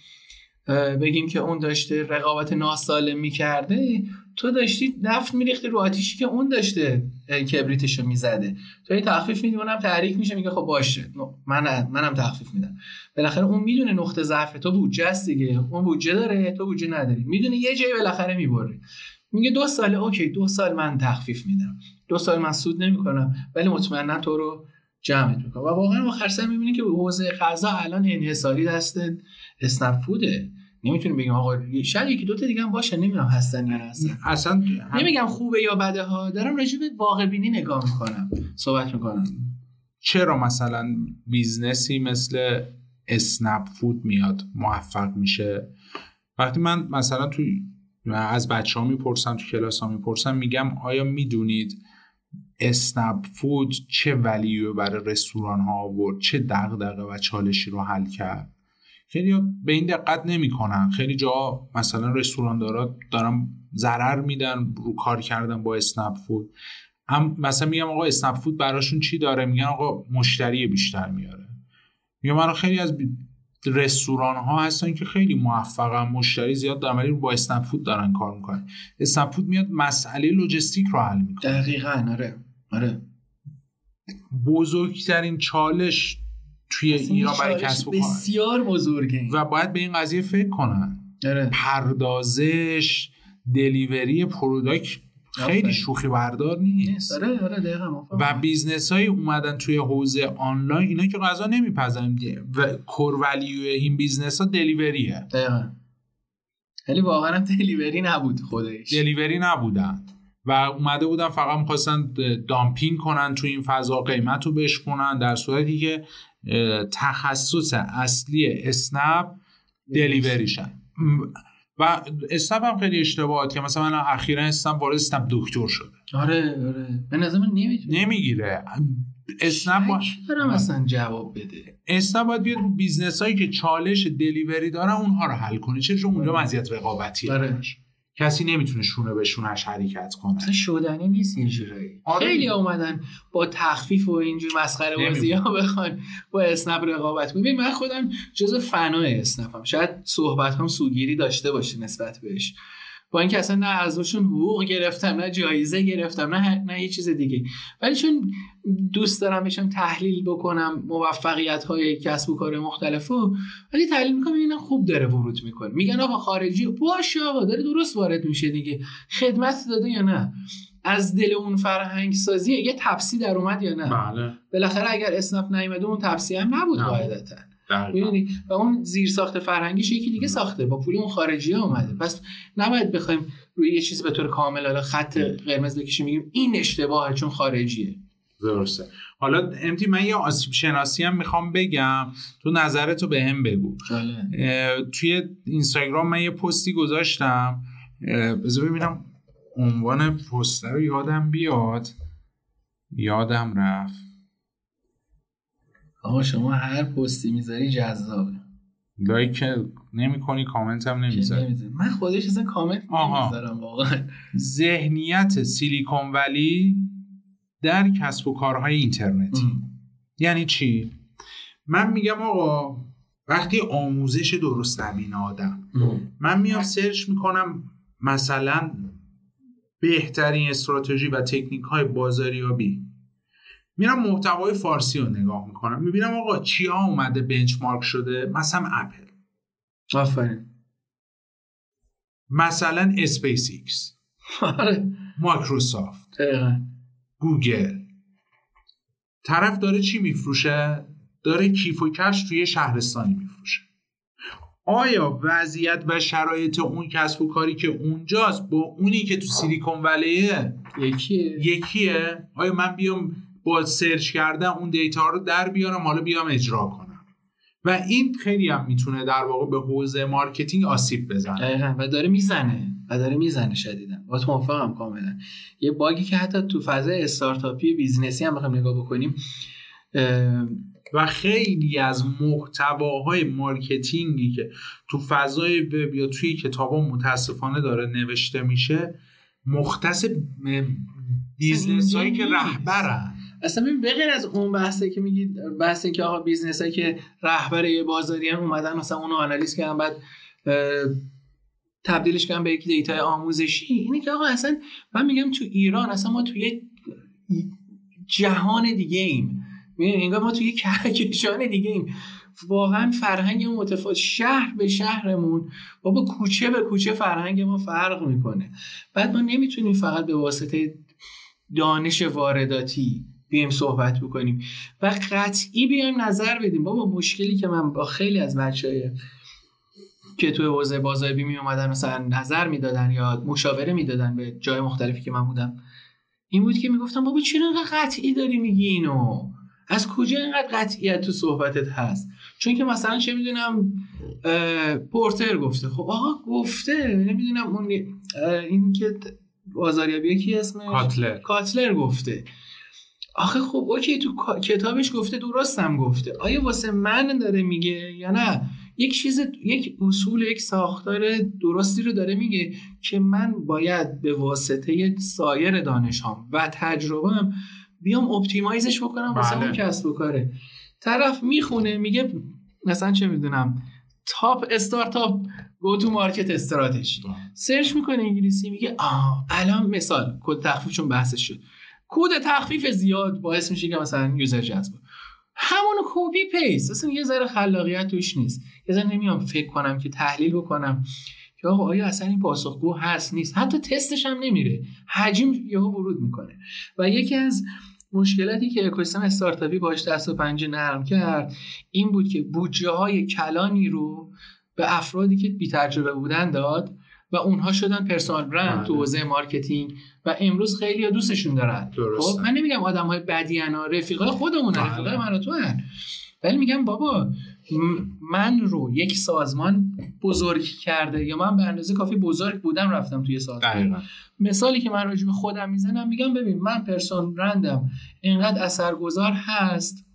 Speaker 1: بگیم که اون داشته رقابت ناسالم می‌کرده تو داشتی نفت میریختی رو آتیشی که اون داشته کبریتشو می‌زده. تو یه تخفیف میدی اونم تحریک میشه میگه خب باشه. من منم تخفیف میدم. بالاخره اون می‌دونه نقطه ضعف تو بودجه است دیگه. اون بودجه داره تو بودجه نداری. می‌دونه یه جایی بالاخره می‌بره. میگه دو سال اوکی دو سال من تخفیف میدم. دو سال من سود نمی‌کنم ولی مطمئنا تو رو جمعت می‌کنم. و واقعا آخر سر می‌بینی که حوزه غذا الان انحصاری دست اسنپ فوده. نمی‌تونیم بگیم آقا شاید یکی دو تا دیگه هم باشه نمی‌دونم هستن یا نه.
Speaker 2: اصلا
Speaker 1: نمیگم خوبه یا بده ها دارم راجع به واقع بینی نگاه می‌کنم صحبت می‌کنم.
Speaker 2: چرا مثلا business ی مثل اسنپ فود میاد موفق میشه؟ وقتی من مثلا تو از بچه ها می‌پرسم تو کلاس ها می‌پرسم میگم آیا می‌دونید اسنپ فود چه ولیو برای رستوران ها آورد چه دغدغه و چالشی رو حل کرد؟ خیلی به این دقت نمی‌کنن. خیلی جا مثلا رستوران دارا دارن ضرر میدن رو کار کردن با اسنپ فود هم مثلا میگم آقا اسنپ فود براشون چی داره؟ میگن آقا مشتری بیشتر میاره. میگم من خیلی از رستوران ها هستن که خیلی موفقن مشتری زیاد دارن ولی با اسنپ فود دارن کار می‌کنن. اسنپ فود میاد مسئله لوجستیک رو حل می‌کنه.
Speaker 1: دقیقاً آره. آره.
Speaker 2: بزرگترین چالش توی ایران برای کسب
Speaker 1: بسیار بزرگه.
Speaker 2: و باید به این قضیه فکر کنن.
Speaker 1: داره.
Speaker 2: پردازش delivery product خیلی شوخی بردار نیست.
Speaker 1: آره آره
Speaker 2: و business های اومدن توی حوزه آنلاین اینا که غذا نمیپزن. و core value این business ها delivery ه.
Speaker 1: دقیقا. ولی واقعا delivery نبود خودش.
Speaker 2: delivery نبودن. و اومده بودن فقط می‌خواستن دامپینگ کنن تو این فضا قیمت رو بشکنن. در صورتی که تخصص اصلی اسنپ delivery شن. و اسنپ هم خیلی اشتباهات که مثلا من اخیرا اسنپ وارد اسنپ دکتر شده.
Speaker 1: آره آره. به نظر من
Speaker 2: نمی‌گیره. اسنپ
Speaker 1: با... دارم اصلا جواب بده.
Speaker 2: اسنپ باید بیاد رو business هایی که چالش delivery دارن اونها رو حل کنه. چه اونجا مزیت رقابتی
Speaker 1: آره.
Speaker 2: کسی نمی‌تونه شونه به شونش حرکت کنه.
Speaker 1: اصلا شدنی نیست یه جورایی. آره. خیلی اومدن با تخفیف و اینجور مسخره بازی ها بخوان با اسنپ رقابت ببین من خودم جز فنای اسنپم. شاید صحبت هم سوگیری داشته باشه نسبت بهش. با اینکه اصلا نه ازشون حقوق گرفتم نه جایزه گرفتم نه نه یه چیز دیگه. ولی چون دوست دارم بشم تحلیل بکنم موفقیت های کسب و کار مختلفو ولی تحلیل می‌کنم اینا خوب داره ورود می‌کنه. میگن آقا خارجی باشه آقا داره درست وارد میشه دیگه. خدمت داده یا نه؟ از دل اون فرهنگ سازی یه تپسی در اومد یا نه؟
Speaker 2: بله.
Speaker 1: بالاخره اگر اسنپ نیومده اون تپسی هم نبود. قاعدتا. می‌دونی؟ و اون زیر ساخت فرهنگیش یکی دیگه ساخته. با پول اون خارجی ها اومده. پس نباید بخوایم روی یه چیز به طور کامل حالا خط قرمز بکشیم میگیم این اشتباهه چون خارجیه.
Speaker 2: درسته. حالا امتی من یه آسیب شناسی هم می‌خوام بگم. تو نظرتو به هم بگو. توی اینستاگرام من یه پستی گذاشتم. بذار ببینم عنوان پست رو یادم بیاد. یادم رفت.
Speaker 1: آقا شما هر پستی می‌ذاری جذابه.
Speaker 2: لایک نمی کنی کامنت هم نمی‌ذاری
Speaker 1: من خودش اصلا کامنت نمی‌ذارم واقعا.
Speaker 2: ذهنیت سیلیکون ولی در کسب و کارهای اینترنتی. یعنی چی؟ من میگم آقا وقتی آموزش درست نبینه آدم من میام سرچ می‌کنم مثلا بهترین استراتژی و تکنیک های بازاریابی. میرم محتوای فارسی رو نگاه می‌کنم می‌بینم آقا چیا اومده benchmark شده؟ مثلا اپل.
Speaker 1: آفرین.
Speaker 2: مثلا اسپیس ایکس
Speaker 1: آره.
Speaker 2: مایکروسافت. گوگل. طرف داره چی میفروشه؟ داره کیف و کفش توی شهرستانی میفروشه. آیا وضعیت و شرایط اون کسب و کاری که اونجاست با اونی که تو سیلیکون ولیه
Speaker 1: یکیه.
Speaker 2: یکیه؟ آیا من بیام با سرچ کردن اون data رو در بیارم حالا بیام اجرا کنم. و این خیلی هم می‌تونه در واقع به حوزه marketing آسیب بزنه.
Speaker 1: دقیقا. و داره می‌زنه. و داره می‌زنه شدیدن با موافقم کاملا. یه bug ی که حتی تو فضای استارتاپی business ی هم بخوایم نگاه بکنیم
Speaker 2: و خیلی از محتواهای marketing ی که تو فضای وب یا توی کتابا متاسفانه داره نوشته میشه مختص business هایی که رهبرن.
Speaker 1: اصلا ببین بغیر از اون بحثی که میگید بحثی که آقا business هایی که رهبر یه بازاری هم اومدن مثلا اونو آنالیز کردن بعد تبدیلش کردن به یک data ی آموزشی اینه که آقا اصلا من میگم تو ایران اصلا ما تو یه جهان دیگه ایم. انگار ما توی کهکشان دیگه ایم. واقعا فرهنگ متفاوت. شهر به شهرمون بابا کوچه به کوچه فرهنگ ما فرق می‌کنه. بعد ما نمی‌تونیم فقط به واسطه دانش وارداتی بیایم صحبت بکنیم. و قطعی بیایم نظر بدیم. بابا مشکلی که من با خیلی از بچه که توی حوزه بازار می اومدن مثلا نظر می‌دادن یا مشاوره می‌دادن به جای مختلفی که من بودم این بود که می‌گفتم بابا چرا قطعی داری میگی اینو؟ از کجا اینقدر قطعیت تو صحبتت هست؟ چون که مثلا چه می‌دونم پورتر گفته. خب آقا گفته. نمی‌دونم اون این که بازاریابی کی اسمش؟
Speaker 2: کاتلر.
Speaker 1: کاتلر گفته. آخه خب okay تو کتابش گفته درستم گفته. آیا واسه من داره میگه یا نه؟ یک چیز یک اصول یک ساختار درستی رو داره میگه که من باید به واسطه سایر دانشام و تجربهم بیام optimize ش بکنم واسه اون بله. کسب و کاره. طرف می‌خونه میگه مثلا چه می‌دونم top startup go to market strategy search می‌کنه انگلیسی میگه آه الان مثال کد تخفیف چون بحثش شد. کد تخفیف زیاد باعث میشه که مثلا user جذب. همون copy paste. اصلا یه ذره خلاقیت توش نیست. یه ذره نمیام فکر کنم که تحلیل بکنم که آقا آیا اصلا این پاسخگو هست نیست؟ حتی تستش هم نمیره. حجم یهو ورود می‌کنه. و یکی از مشکلاتی که اکوسیستم استارتاپی باش دست و پنجه نرم کرد این بود که بودجه های کلانی رو به افرادی که بی تجربه بودن داد و اونها شدن personal brand تو بله. حوزه marketing و امروز خیلی دوستشون دارن خب من نمیگم آدم های بدی ها رفیقای خودمون بله. رفیقای من تو هن. ولی میگم بابا من رو یک سازمان بزرگ کرده یا من به اندازه کافی بزرگ بودم رفتم توی سازمان مثالی که من راجع به خودم می‌زنم میگم ببین من personal brand م اینقدر اثرگذار هست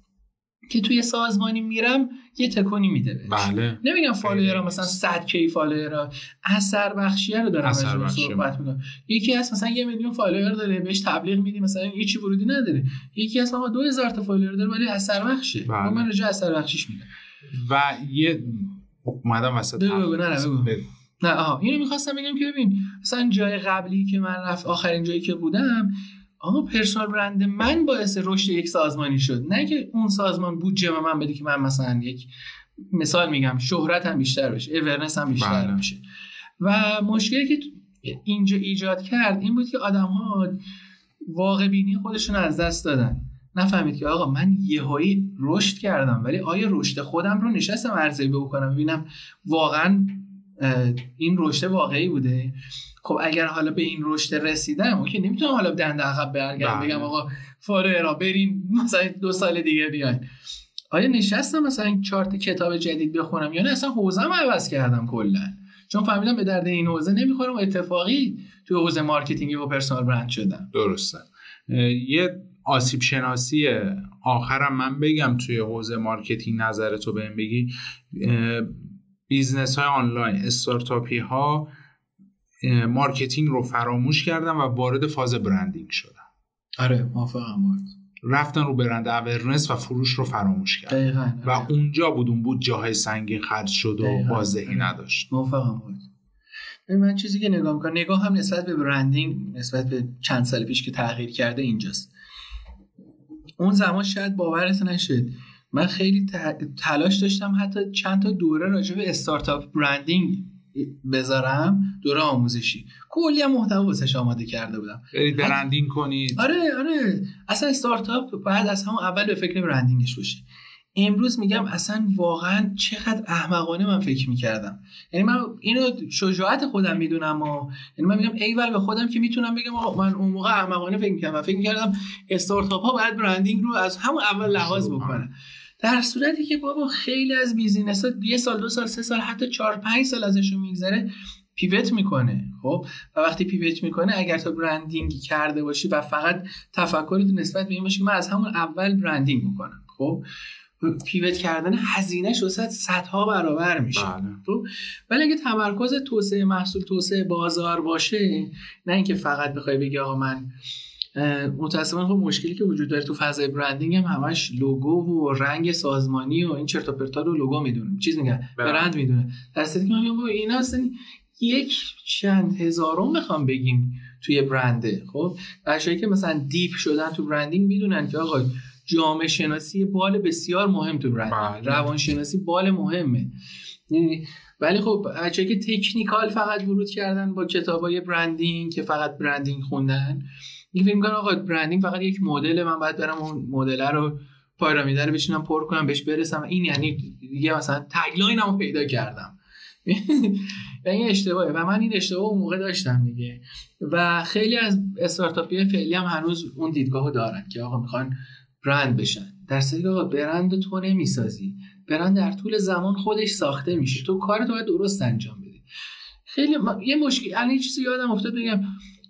Speaker 1: که توی سازمانی میرم یه تکونی میده
Speaker 2: بهش. بله.
Speaker 1: نمیگم follower ا مثلا 100 K follower ا. اثر بخشیه رو دارم اثر صحبت می‌کنم. یکی هست مثلا یه میلیون follower داره بهش تبلیغ میدی مثلا هیچی ورودی نداره. یکی هست ما 2000 تا follower داره ولی اثر بخشه بله. من راجع اثر بخشیش میگم.
Speaker 2: و یه اومدم وسط
Speaker 1: بگو بگو نه بگو. نه آها. اینو می‌خواستم بگم که ببین مثلا جای قبلی که من رفت آخرین جایی که بودم آقا پرسونال برند من باعث رشد یک سازمانی شد. نه که اون سازمان بودجه به من بده که من مثلا یک مثال میگم شهرت هم بیشتر بشه اورنس هم بیشتر بله. بشه و مشکلی که اینجا ایجاد کرد این بود که آدم ها واقع بینی خودشون از دست دادن. نفهمید که آقا من یهایی رشد کردم ولی آیا رشد خودم رو نشستم ارزیابی بکنم؟ ببینم واقعا این رشد واقعی بوده؟ خب اگر حالا به این رشد رسیدم okay نمی‌تونم حالا دنده عقب برگردم بله. بگم آقا follower ا برین مثلا دو سال دیگه بیاین. آیا نشستم مثلا چهار تا کتاب جدید بخونم یا نه؟ اصلا حوزم عوض کردم کلا. چون فهمیدم به درد این حوزه نمی‌خورم اتفاقی توی حوزه marketing و personal brand شدم.
Speaker 2: درسته. یه آسیب شناسی آخرم من بگم توی حوزه marketing نظرتو بهم بگی. business های آنلاین استارتاپی ها marketing رو فراموش کردن و وارد فاز branding شدن.
Speaker 1: آره موافقم
Speaker 2: رفتن رو brand awareness و فروش رو فراموش کردن. و آره. اونجا بود اون بود جاهای سنگین خرج شد و بازدهی. نداشت.
Speaker 1: موافقم بود من چیزی که نگاه می‌کنم نگاه هم نسبت به branding نسبت به چند سال پیش که تغییر کرده اینجاست. اون زمان شاید باورت نشد. من خیلی تلاش داشتم حتی چند تا دوره راجع به استارتاپ برندینگ بذارم دوره آموزشی. کلی هم محتوا واسش آماده کرده بودم.
Speaker 2: برید برندینگ کنید.
Speaker 1: آره آره. اصلا استارتاپ باید از همون اول به فکر برندینگش باشی امروز میگم اصلا واقعا چقدر احمقانه من فکر می‌کردم. یعنی من اینو شجاعت خودم می‌دونم و یعنی من میگم ایول به خودم که می‌تونم بگم آقا من اون موقع احمقانه فکر می‌کردم. و فکر می‌کردم استارتاپ ها باید branding رو از همون اول لحاظ بکنن. در صورتی که بابا خیلی از business ها یه سال دو سال سه سال حتی چهار پنج سال ازشون میگذره pivot می‌کنه خب؟ و وقتی pivot می‌کنه اگر تو branding کرده باشی و فقط تفکرت نسبت به این باشه که من از همون اول branding می‌کنم خب؟ pivot کردن هزینه واسه صدها برابر میشه بله. خب؟ ولی اگه تمرکز توسعه محصول توسعه بازار باشه نه اینکه فقط بخوای بگی آقا من متاسفانه خب مشکلی که وجود داره تو فضای برندینگ هم همش لوگو و رنگ سازمانی و این چرت و پرتا رو لوگو می‌دونه. چیز میگن بله. برند می‌دونه. در که میگم اینا اصلا یک چند هزارم می‌خوام بگیم توی برنده خب؟ بچه‌ای که مثلا دیپ شدن تو برندینگ می‌دونن که آقا جامعه شناسی بال بسیار مهم تو برند. بله. روان شناسی بال مهمه. یعنی ولی خب بچه‌ای که تکنیکال فقط ورود کردن با کتابای برندینگ که فقط برندینگ خوندن این فکر می‌کنم آقا برندینگ فقط یک مدل من باید برم اون مدل رو پارامیده رو بشینم پر کنم بهش برسم. این یعنی دیگه مثلا تگلاین رو پیدا کردم. (laughs) و این اشتباهه. و من این اشتباه اون موقع داشتم دیگه. و خیلی از استارتاپی فعلی هم هنوز اون دیدگاهو دارن که آقا می‌خوان برند بشن. در صورتی آقا برند تو نمی‌سازی. برند در طول زمان خودش ساخته میشه. تو کارت باید درست انجام بدی. خیلی یه مشکل الان چیزی یادم افتاد بگم.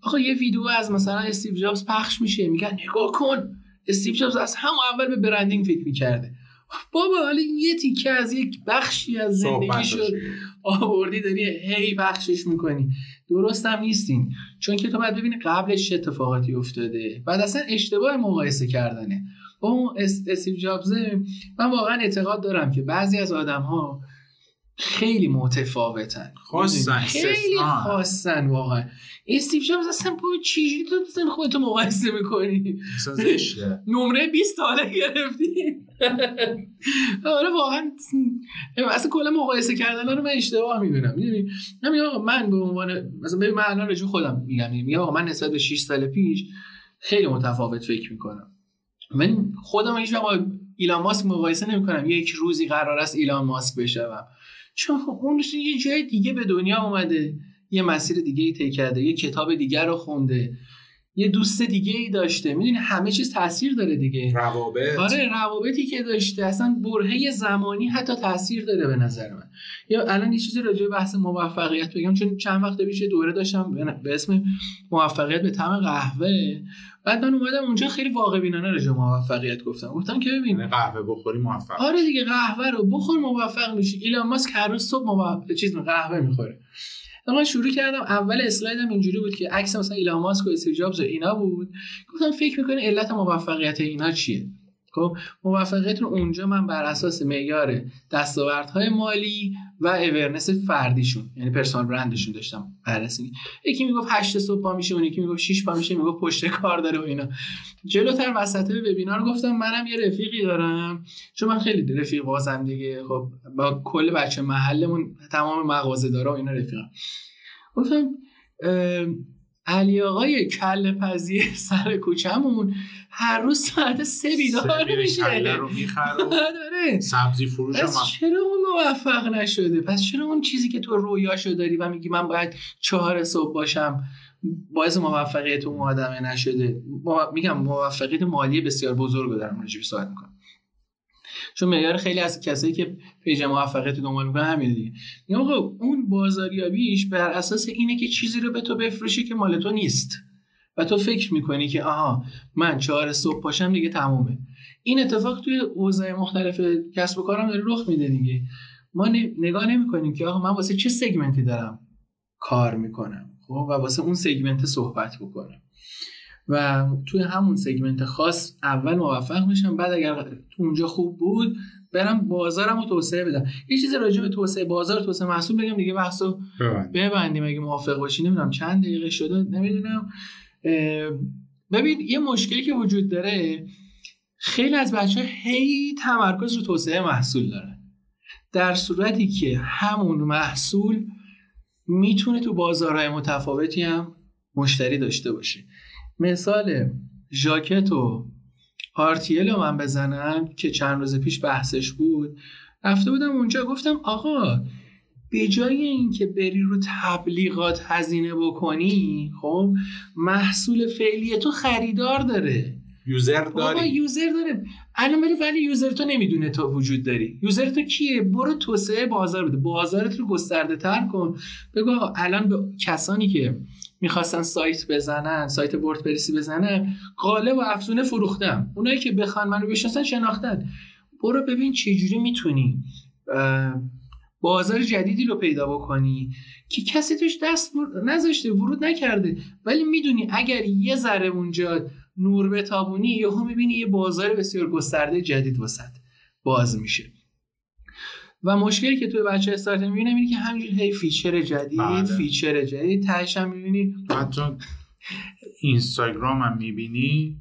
Speaker 1: آقا یه ویدیو از مثلا استیو جابز پخش میشه میگن نگاه کن. استیو جابز از هم اول به برندینگ فکر می‌کرده. بابا حالا یه تیکه از یک بخشی از زندگی شد آوردی داری هی بخشش می‌کنی. درست هم نیستین. چون که تو باید ببینی قبلش چه اتفاقاتی افتاده. بعد اصلا اشتباه مقایسه کردنه. با اون استیو جابزه من واقعا اعتقاد دارم که بعضی از آدم ها خیلی متفاوتن.
Speaker 2: خاصن.
Speaker 1: خیلی خاصن واقعا. استیو جابز اصلا با چیزی تو اصلا خودتو مقایسه می‌کنی. نمره 20 حالا گرفتی. (laughs) آره واقعا. اصلا کلا مقایسه کردن رو من اشتباه می‌دونم می‌دونی؟ نمیگم آقا من به عنوان مثلا ببین من الان رجوع خودم میگم. میگم آقا من نسبت به 6 سال پیش خیلی متفاوت فکر می‌کنم. من خودم هیچ وقت ایلان ماسک مقایسه نمی‌کنم. یک روزی قرار است ایلان ماسک بشوم. چون خب اون یه جای دیگه به دنیا اومده یه مسیر دیگه ای طی کرده یه کتاب دیگر رو خونده. یه دوست دیگه ای داشته. می‌دونی همه چیز تاثیر داره دیگه.
Speaker 2: روابط.
Speaker 1: آره روابطی که داشته. اصلا برهه زمانی حتی تاثیر داره به نظر من. یا الان یه چیزی راجع به بحث موفقیت بگم چون چند وقت پیش دوره داشتم به اسم موفقیت به طعم قهوه. بعد من اومدم اونجا خیلی واقع بینانه راجع موفقیت گفتم. گفتم که ببین
Speaker 2: یعنی قهوه بخوری موفق.
Speaker 1: آره دیگه قهوه رو بخور موفق میشی. ایلان ماسک هر روز صبح موفق چیز قهوه می‌خوره. من شروع کردم اول اسلایدم اینجوری بود که عکس مثلا ایلان ماسک و استیو جابز اینا بود. گفتم فکر می‌کنی علت موفقیت اینا چیه؟ خب موفقیت رو اونجا من بر اساس معیار دستاوردهای مالی و اورنس فردیشون یعنی پرسونال برندشون داشتم بررسی. یکی می‌گفت 8 صبح پا میشه اون یکی می‌گفت 6 پا میشه می‌گفت پشت کار داره و اینا. جلوتر وسط وبینار گفتم منم یه رفیقی دارم. چون من خیلی رفیق بازم دیگه. خب با کل بچه محلمون تمام مغازه داره و اینا رفیقم گفتم علی آقای کل پذیر (laughs) سر کوچمون هر روز ساعت سه بیدار میشه.
Speaker 2: رو می‌خره سبزی فروش
Speaker 1: پس چرا اون موفق نشده؟ پس چرا اون چیزی که تو رویاشو داری و میگی من باید چهار صبح باشم باعث موفقیت اون آدمه نشده؟ میگم موفقیت مالی بسیار بزرگ دارم راجبی صحبت می‌کنم. چون معیار خیلی از کسایی که پیج موفقیت دنبال می‌کنن همین دیگه. آقا اون بازاریابیش بر اساس اینه که چیزی رو به تو بفروشی که مال تو نیست. و تو فکر می‌کنی که آها من چهار صبح پاشم دیگه تمومه. این اتفاق توی اوضاع مختلف کسب و کارم داره رخ میده دیگه. ما نگاه نمی‌کنیم که آقا من واسه چه سگمنتی دارم کار می‌کنم؟ خب؟ و واسه اون سگمنت صحبت بکنم. و توی همون سگمنت خاص اول موفق میشم بعد اگر اونجا خوب بود برم بازارم رو توسعه بدم. یه چیز راجع به توسعه بازار توسعه محصول بگم دیگه بحثو ببندیم. اگه موافق باشی نمی‌دونم چند دقیقه شده نمی‌دونم. ببین یه مشکلی که وجود داره خیلی از بچه هی تمرکز رو توسعه محصول دارن. در صورتی که همون محصول می‌تونه تو بازارهای متفاوتی هم مشتری داشته باشه. مثال ژاکت و آرتیل رو من بزنم که چند روز پیش بحثش بود. رفته بودم اونجا گفتم آقا به جای اینکه بری رو تبلیغات هزینه بکنی خب محصول فعلی تو خریدار داره.
Speaker 2: user داری.
Speaker 1: user داره. الان ولی ولی user تو نمی‌دونه تو وجود داری. user تو کیه؟ برو توسعه بازار بده. بازارت رو گسترده تر کن. بگو آقا الان به کسانی که می‌خواستن سایت بزنن سایت وردپرسی بزنن قالب و افزونه فروختم اونایی که بخوان منو بشناسن شناختن. برو ببین چجوری می‌تونی بازار جدیدی رو پیدا بکنی که کسی توش دست نذاشته ورود نکرده. ولی می‌دونی اگر یه ذره اونجا نور بتابونی یهو می‌بینی یه بازار بسیار گسترده جدید وسط باز میشه. و مشکلی که توی بچه استارت می‌بینم اینه که همینجور هی feature جدید بله. feature جدید تهش هم می‌بینی.
Speaker 2: حتی اینستاگرام هم می‌بینی.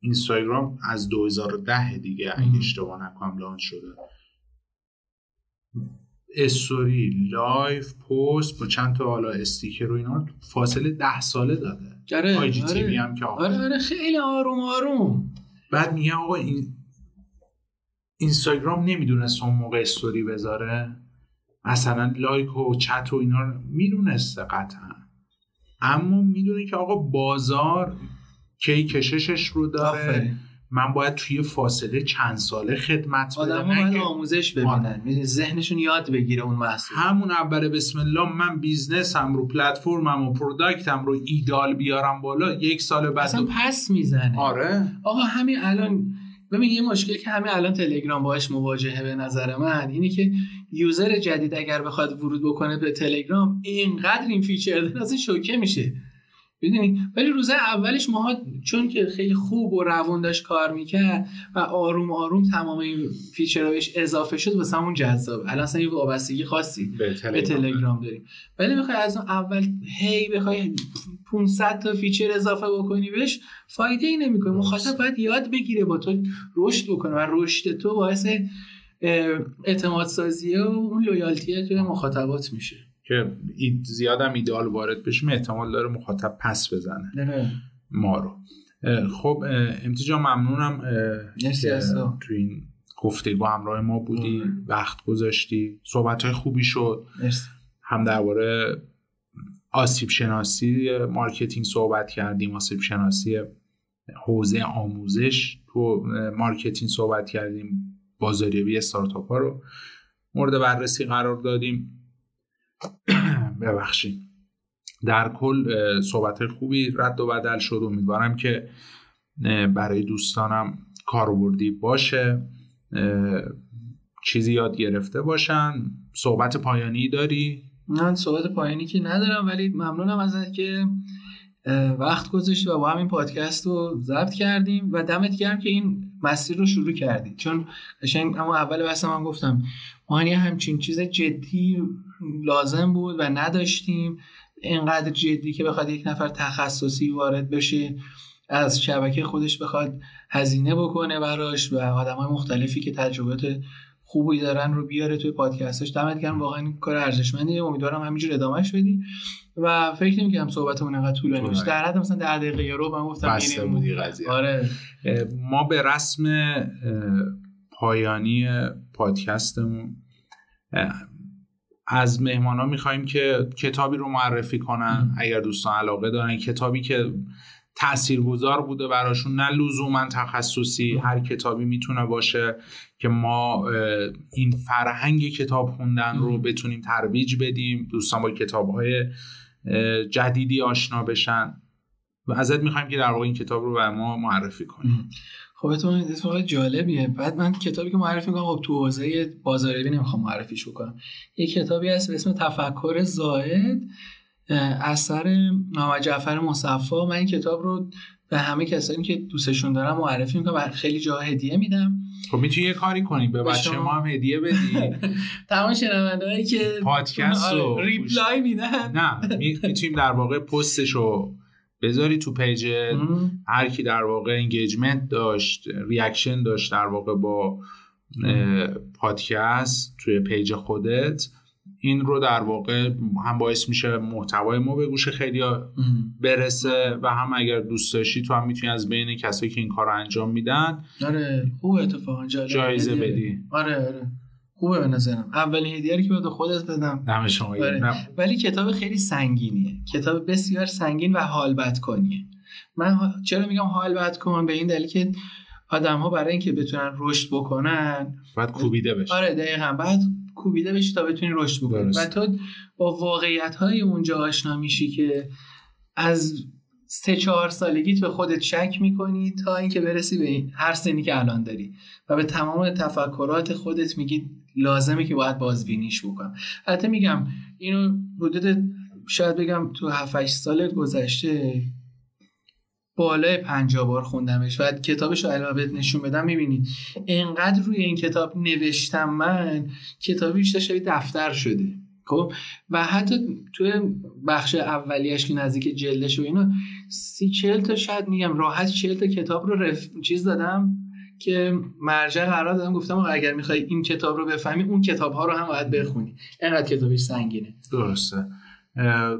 Speaker 2: اینستاگرام از 2010 دیگه اگه اشتباه نکنم launch شده. story live post با چند تا حالا sticker و اینا فاصله ده ساله داده.
Speaker 1: آره
Speaker 2: IG آره. هم که
Speaker 1: آره آره خیلی آروم آروم.
Speaker 2: بعد میگه آقا این اینستاگرام نمی‌دونست اون موقع استوری بذاره. مثلا like و چت و اینا رو می‌دونسته قطعا. اما می‌دونه که آقا بازار کی کششش رو داره. من باید توی فاصله چند ساله خدمت
Speaker 1: بدم. باید آموزش ببینن. آره. ذهنشون یاد بگیره اون محصول.
Speaker 2: همون اول بسم الله من business م رو پلتفرمم و product م رو ایده‌آل بیارم بالا یک سال بعد
Speaker 1: اصلا پس می‌زنه.
Speaker 2: آره.
Speaker 1: آقا همین الان ببین یه مشکلی که همین الان تلگرام باهاش مواجهه به نظر من اینه که user جدید اگر بخواد ورود بکنه به تلگرام اینقدر این feature داره اصلا شوکه میشه. ببینید ولی روز اولش ماها چون که خیلی خوب و روون داشت کار می‌کرد و آروم آروم تمام این feature ها بهش اضافه شد واسه همون جذاب. الان اصلا یه وابستگی خاصی به تلگرام, داریم. ولی می‌خوای از اون اول هی بخوای 500 تا feature اضافه بکنی بهش فایده ای نمی‌کنه مخاطب باید یاد بگیره با تو رشد بکنه و رشد تو باعث اعتماد سازی و اون loyalty توی مخاطبات میشه.
Speaker 2: که زیادم ایدئال وارد بشیم احتمال داره مخاطب پس بزنه. ما رو. خب ام‌تی جان ممنونم تو این گفتگو همراه ما بودی وقت گذاشتی. صحبت های خوبی شد. هم درباره آسیب شناسی marketing صحبت کردیم آسیب شناسی حوزه آموزش تو marketing صحبت کردیم بازاریابی استارتاپ ها رو مورد بررسی قرار دادیم. (clears throat) ببخشید. در کل صحبت خوبی رد و بدل شد. امیدوارم که برای دوستانم کاربردی باشه چیزی یاد گرفته باشن. صحبت پایانی داری؟
Speaker 1: من صحبت پایانی که ندارم ولی ممنونم ازت که وقت گذاشتی و با همین پادکست رو ضبط کردیم و دمت گرم که این مسیر رو شروع کردید چون قشنگ اما اول بحث من گفتم ما همچین چیز جدی لازم بود و نداشتیم. اینقدر جدی که بخواد یک نفر تخصصی وارد بشه از شبکه خودش بخواد هزینه بکنه براش و آدم های مختلفی که تجربات خوبی دارن رو بیاره توی پادکستش. دمت گرم واقعا این کار ارزشمندیه امیدوارم همینجور ادامهش بدی. و فکر نمی‌کنم صحبتمون انقدر طولانی بشه در حد مثلا 10 دقیقه یا رو من گفتم
Speaker 2: بودی قضیه.
Speaker 1: آره.
Speaker 2: ما به رسم پایانی پادکستمون از مهمان ها می‌خوایم که کتابی رو معرفی کنن. اگر دوستان علاقه دارن. کتابی که تاثیرگذار بوده براشون. نه لزوما تخصصی هر کتابی می‌تونه باشه که ما این فرهنگ کتاب خوندن رو بتونیم ترویج بدیم دوستان با کتاب های جدیدی آشنا بشن. و ازت می‌خوایم که در واقع این کتاب رو به ما معرفی کنیم
Speaker 1: خب تو اتفاق جالبیه. بعد من کتابی که معرفی می‌کنم خب تو حوزه بازاریابی نمی‌خوام معرفیش بکنم یه کتابی هست به اسم تفکر زائد. اثر محمد جعفر مصفا من این کتاب رو به همه کسانی که دوستشون دارم معرفی می‌کنم و خیلی جا هدیه میدم.
Speaker 2: خب می‌تونی یه کاری کنی به بچه ما هم هدیه بدی. (laughs)
Speaker 1: تمام شنونده‌هایی که
Speaker 2: پادکست رو
Speaker 1: آره، reply میدن.
Speaker 2: نه می‌تونیم در واقع پستش رو بذاری تو page. هر کی در واقع engagement داشت reaction داشت در واقع با پادکست توی page خودت. این رو در واقع هم باعث میشه محتوای ما به گوش خیلی برسه و هم اگر دوست داشتی تو هم می‌تونی از بین کسایی که این کار رو انجام میدن
Speaker 1: آره خوب اتفاقا
Speaker 2: جایزه بدی.
Speaker 1: آره آره. خوبه به نظرم. اولین هدیه که به خودت بدم.
Speaker 2: دم شما آره.
Speaker 1: ولی کتاب خیلی سنگینیه. کتاب بسیار سنگین و حال بد کنیه. من چرا میگم حال بد کن؟ به این دلیل که آدم ها برای اینکه بتونن رشد بکنن
Speaker 2: بعد کوبیده بشه.
Speaker 1: آره دقیقا. بعد کوبیده بشی تا بتونی رشد بکنی. و تو با واقعیت های اونجا آشنا میشی که از سه چهار سالگیت به خودت شک می‌کنی تا اینکه برسی به هر سنی که الان داری. و به تمام تفکرات خودت میگی لازمه که باید بازبینیش بکنم. حتی میگم اینو حدود شاید بگم تو 7 سال گذشته بالای پنجاه بار خوندمش و کتابش رو علاوه نشون بدم می‌بینید. انقدر روی این کتاب نوشتم من کتابی بیشتر شبیه دفتر شده. خب؟ و حتی توی بخش اولیش که نزدیک جلدش و اینو سی چل تا شاید میگم راحت چل تا کتاب رو رف... چیز دادم که مرجع قرار دادم. گفتم اگر می‌خوای این کتاب رو بفهمی اون کتاب ها رو هم باید بخونی. انقدر کتابش سنگینه.
Speaker 2: درسته.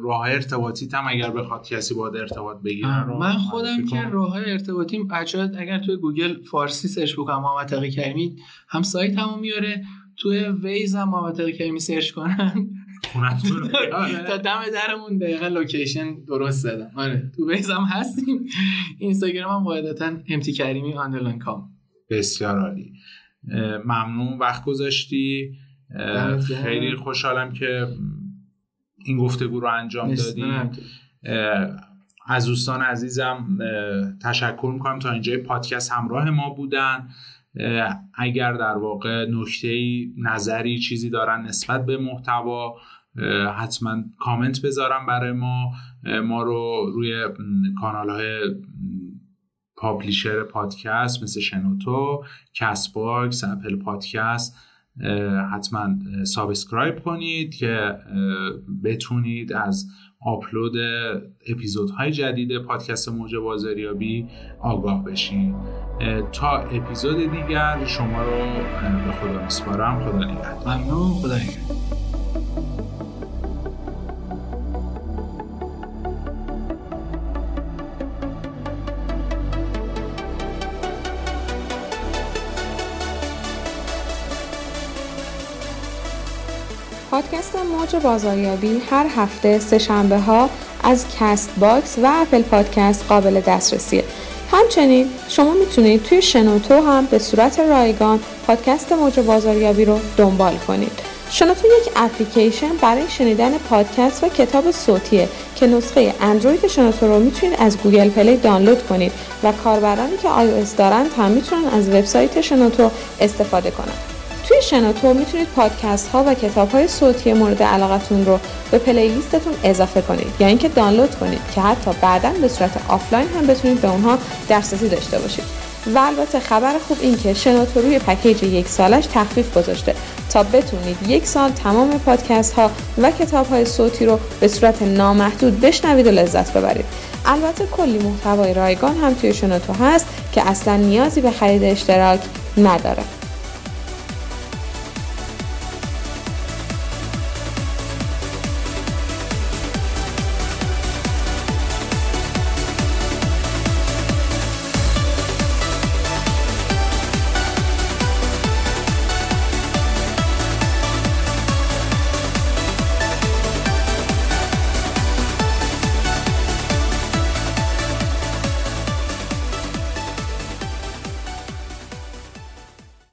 Speaker 2: راه ارتباطی هم اگر بخواد کسی باید ارتباط بگیره
Speaker 1: من خودم که راه ارتباطی بچه‌ها اگر توی گوگل فارسی سرچ بکنم محمد تقی کریمی هم سایت همو میاره توی ویز هم محمد تقی کریمی سرچ کنن. (laughs) تا دم درمون دقیقا لوکیشن درست زدم. آره تو ویز هم هستیم. اینستاگرام هم قاعدتا امتی کریمی آندرلاین کام
Speaker 2: بسیار عالی. ممنون وقت گذاشتی. خیلی خوشحالم که این گفتگو رو انجام دادیم. از دوستان عزیزم تشکر می‌کنم. تا اینجای پادکست همراه ما بودن. اگر در واقع نکته نظری چیزی دارن نسبت به محتوا حتما کامنت بذارم برای ما. ما رو روی کانال های publisher پادکست مثل شنوتو کست باکس اپل پادکست حتما subscribe کنید که بتونید از آپلود اپیزودهای جدید پادکست موج بازاریابی آگاه بشین. تا اپیزود دیگر شما رو به خدا میسپارم. خدا نگهدار.
Speaker 1: ممنون. خدا نگهدار.
Speaker 3: پادکست موج بازاریابی هر هفته سه شنبه ها از کست باکس و اپل پادکست قابل دسترسیه. همچنین شما می‌تونید توی شنوتو هم به صورت رایگان پادکست موج بازاریابی رو دنبال کنید. شنوتو یک اپلیکیشن برای شنیدن پادکست و کتاب صوتیه که نسخه اندروید شنوتو رو می‌تونید از گوگل پلی دانلود کنید و کاربرانی که iOS دارند هم می‌تونن از وبسایت شنوتو استفاده کنند. توی شنوتو می‌تونید پادکست ها و کتاب های صوتی مورد علاقتون رو به playlist تون اضافه کنید یا اینکه دانلود کنید که حتی بعدا به صورت آفلاین هم بتونید به اونها دسترسی داشته باشید. و البته خبر خوب این که شنوتو روی package یک سالش تخفیف گذاشته تا بتونید یک سال تمام پادکست ها و کتاب های صوتی رو به صورت نامحدود بشنوید و لذت ببرید. البته کلی محتوای رایگان هم توی شنوتو هست که اصلا نیازی به خرید اشتراک نداره.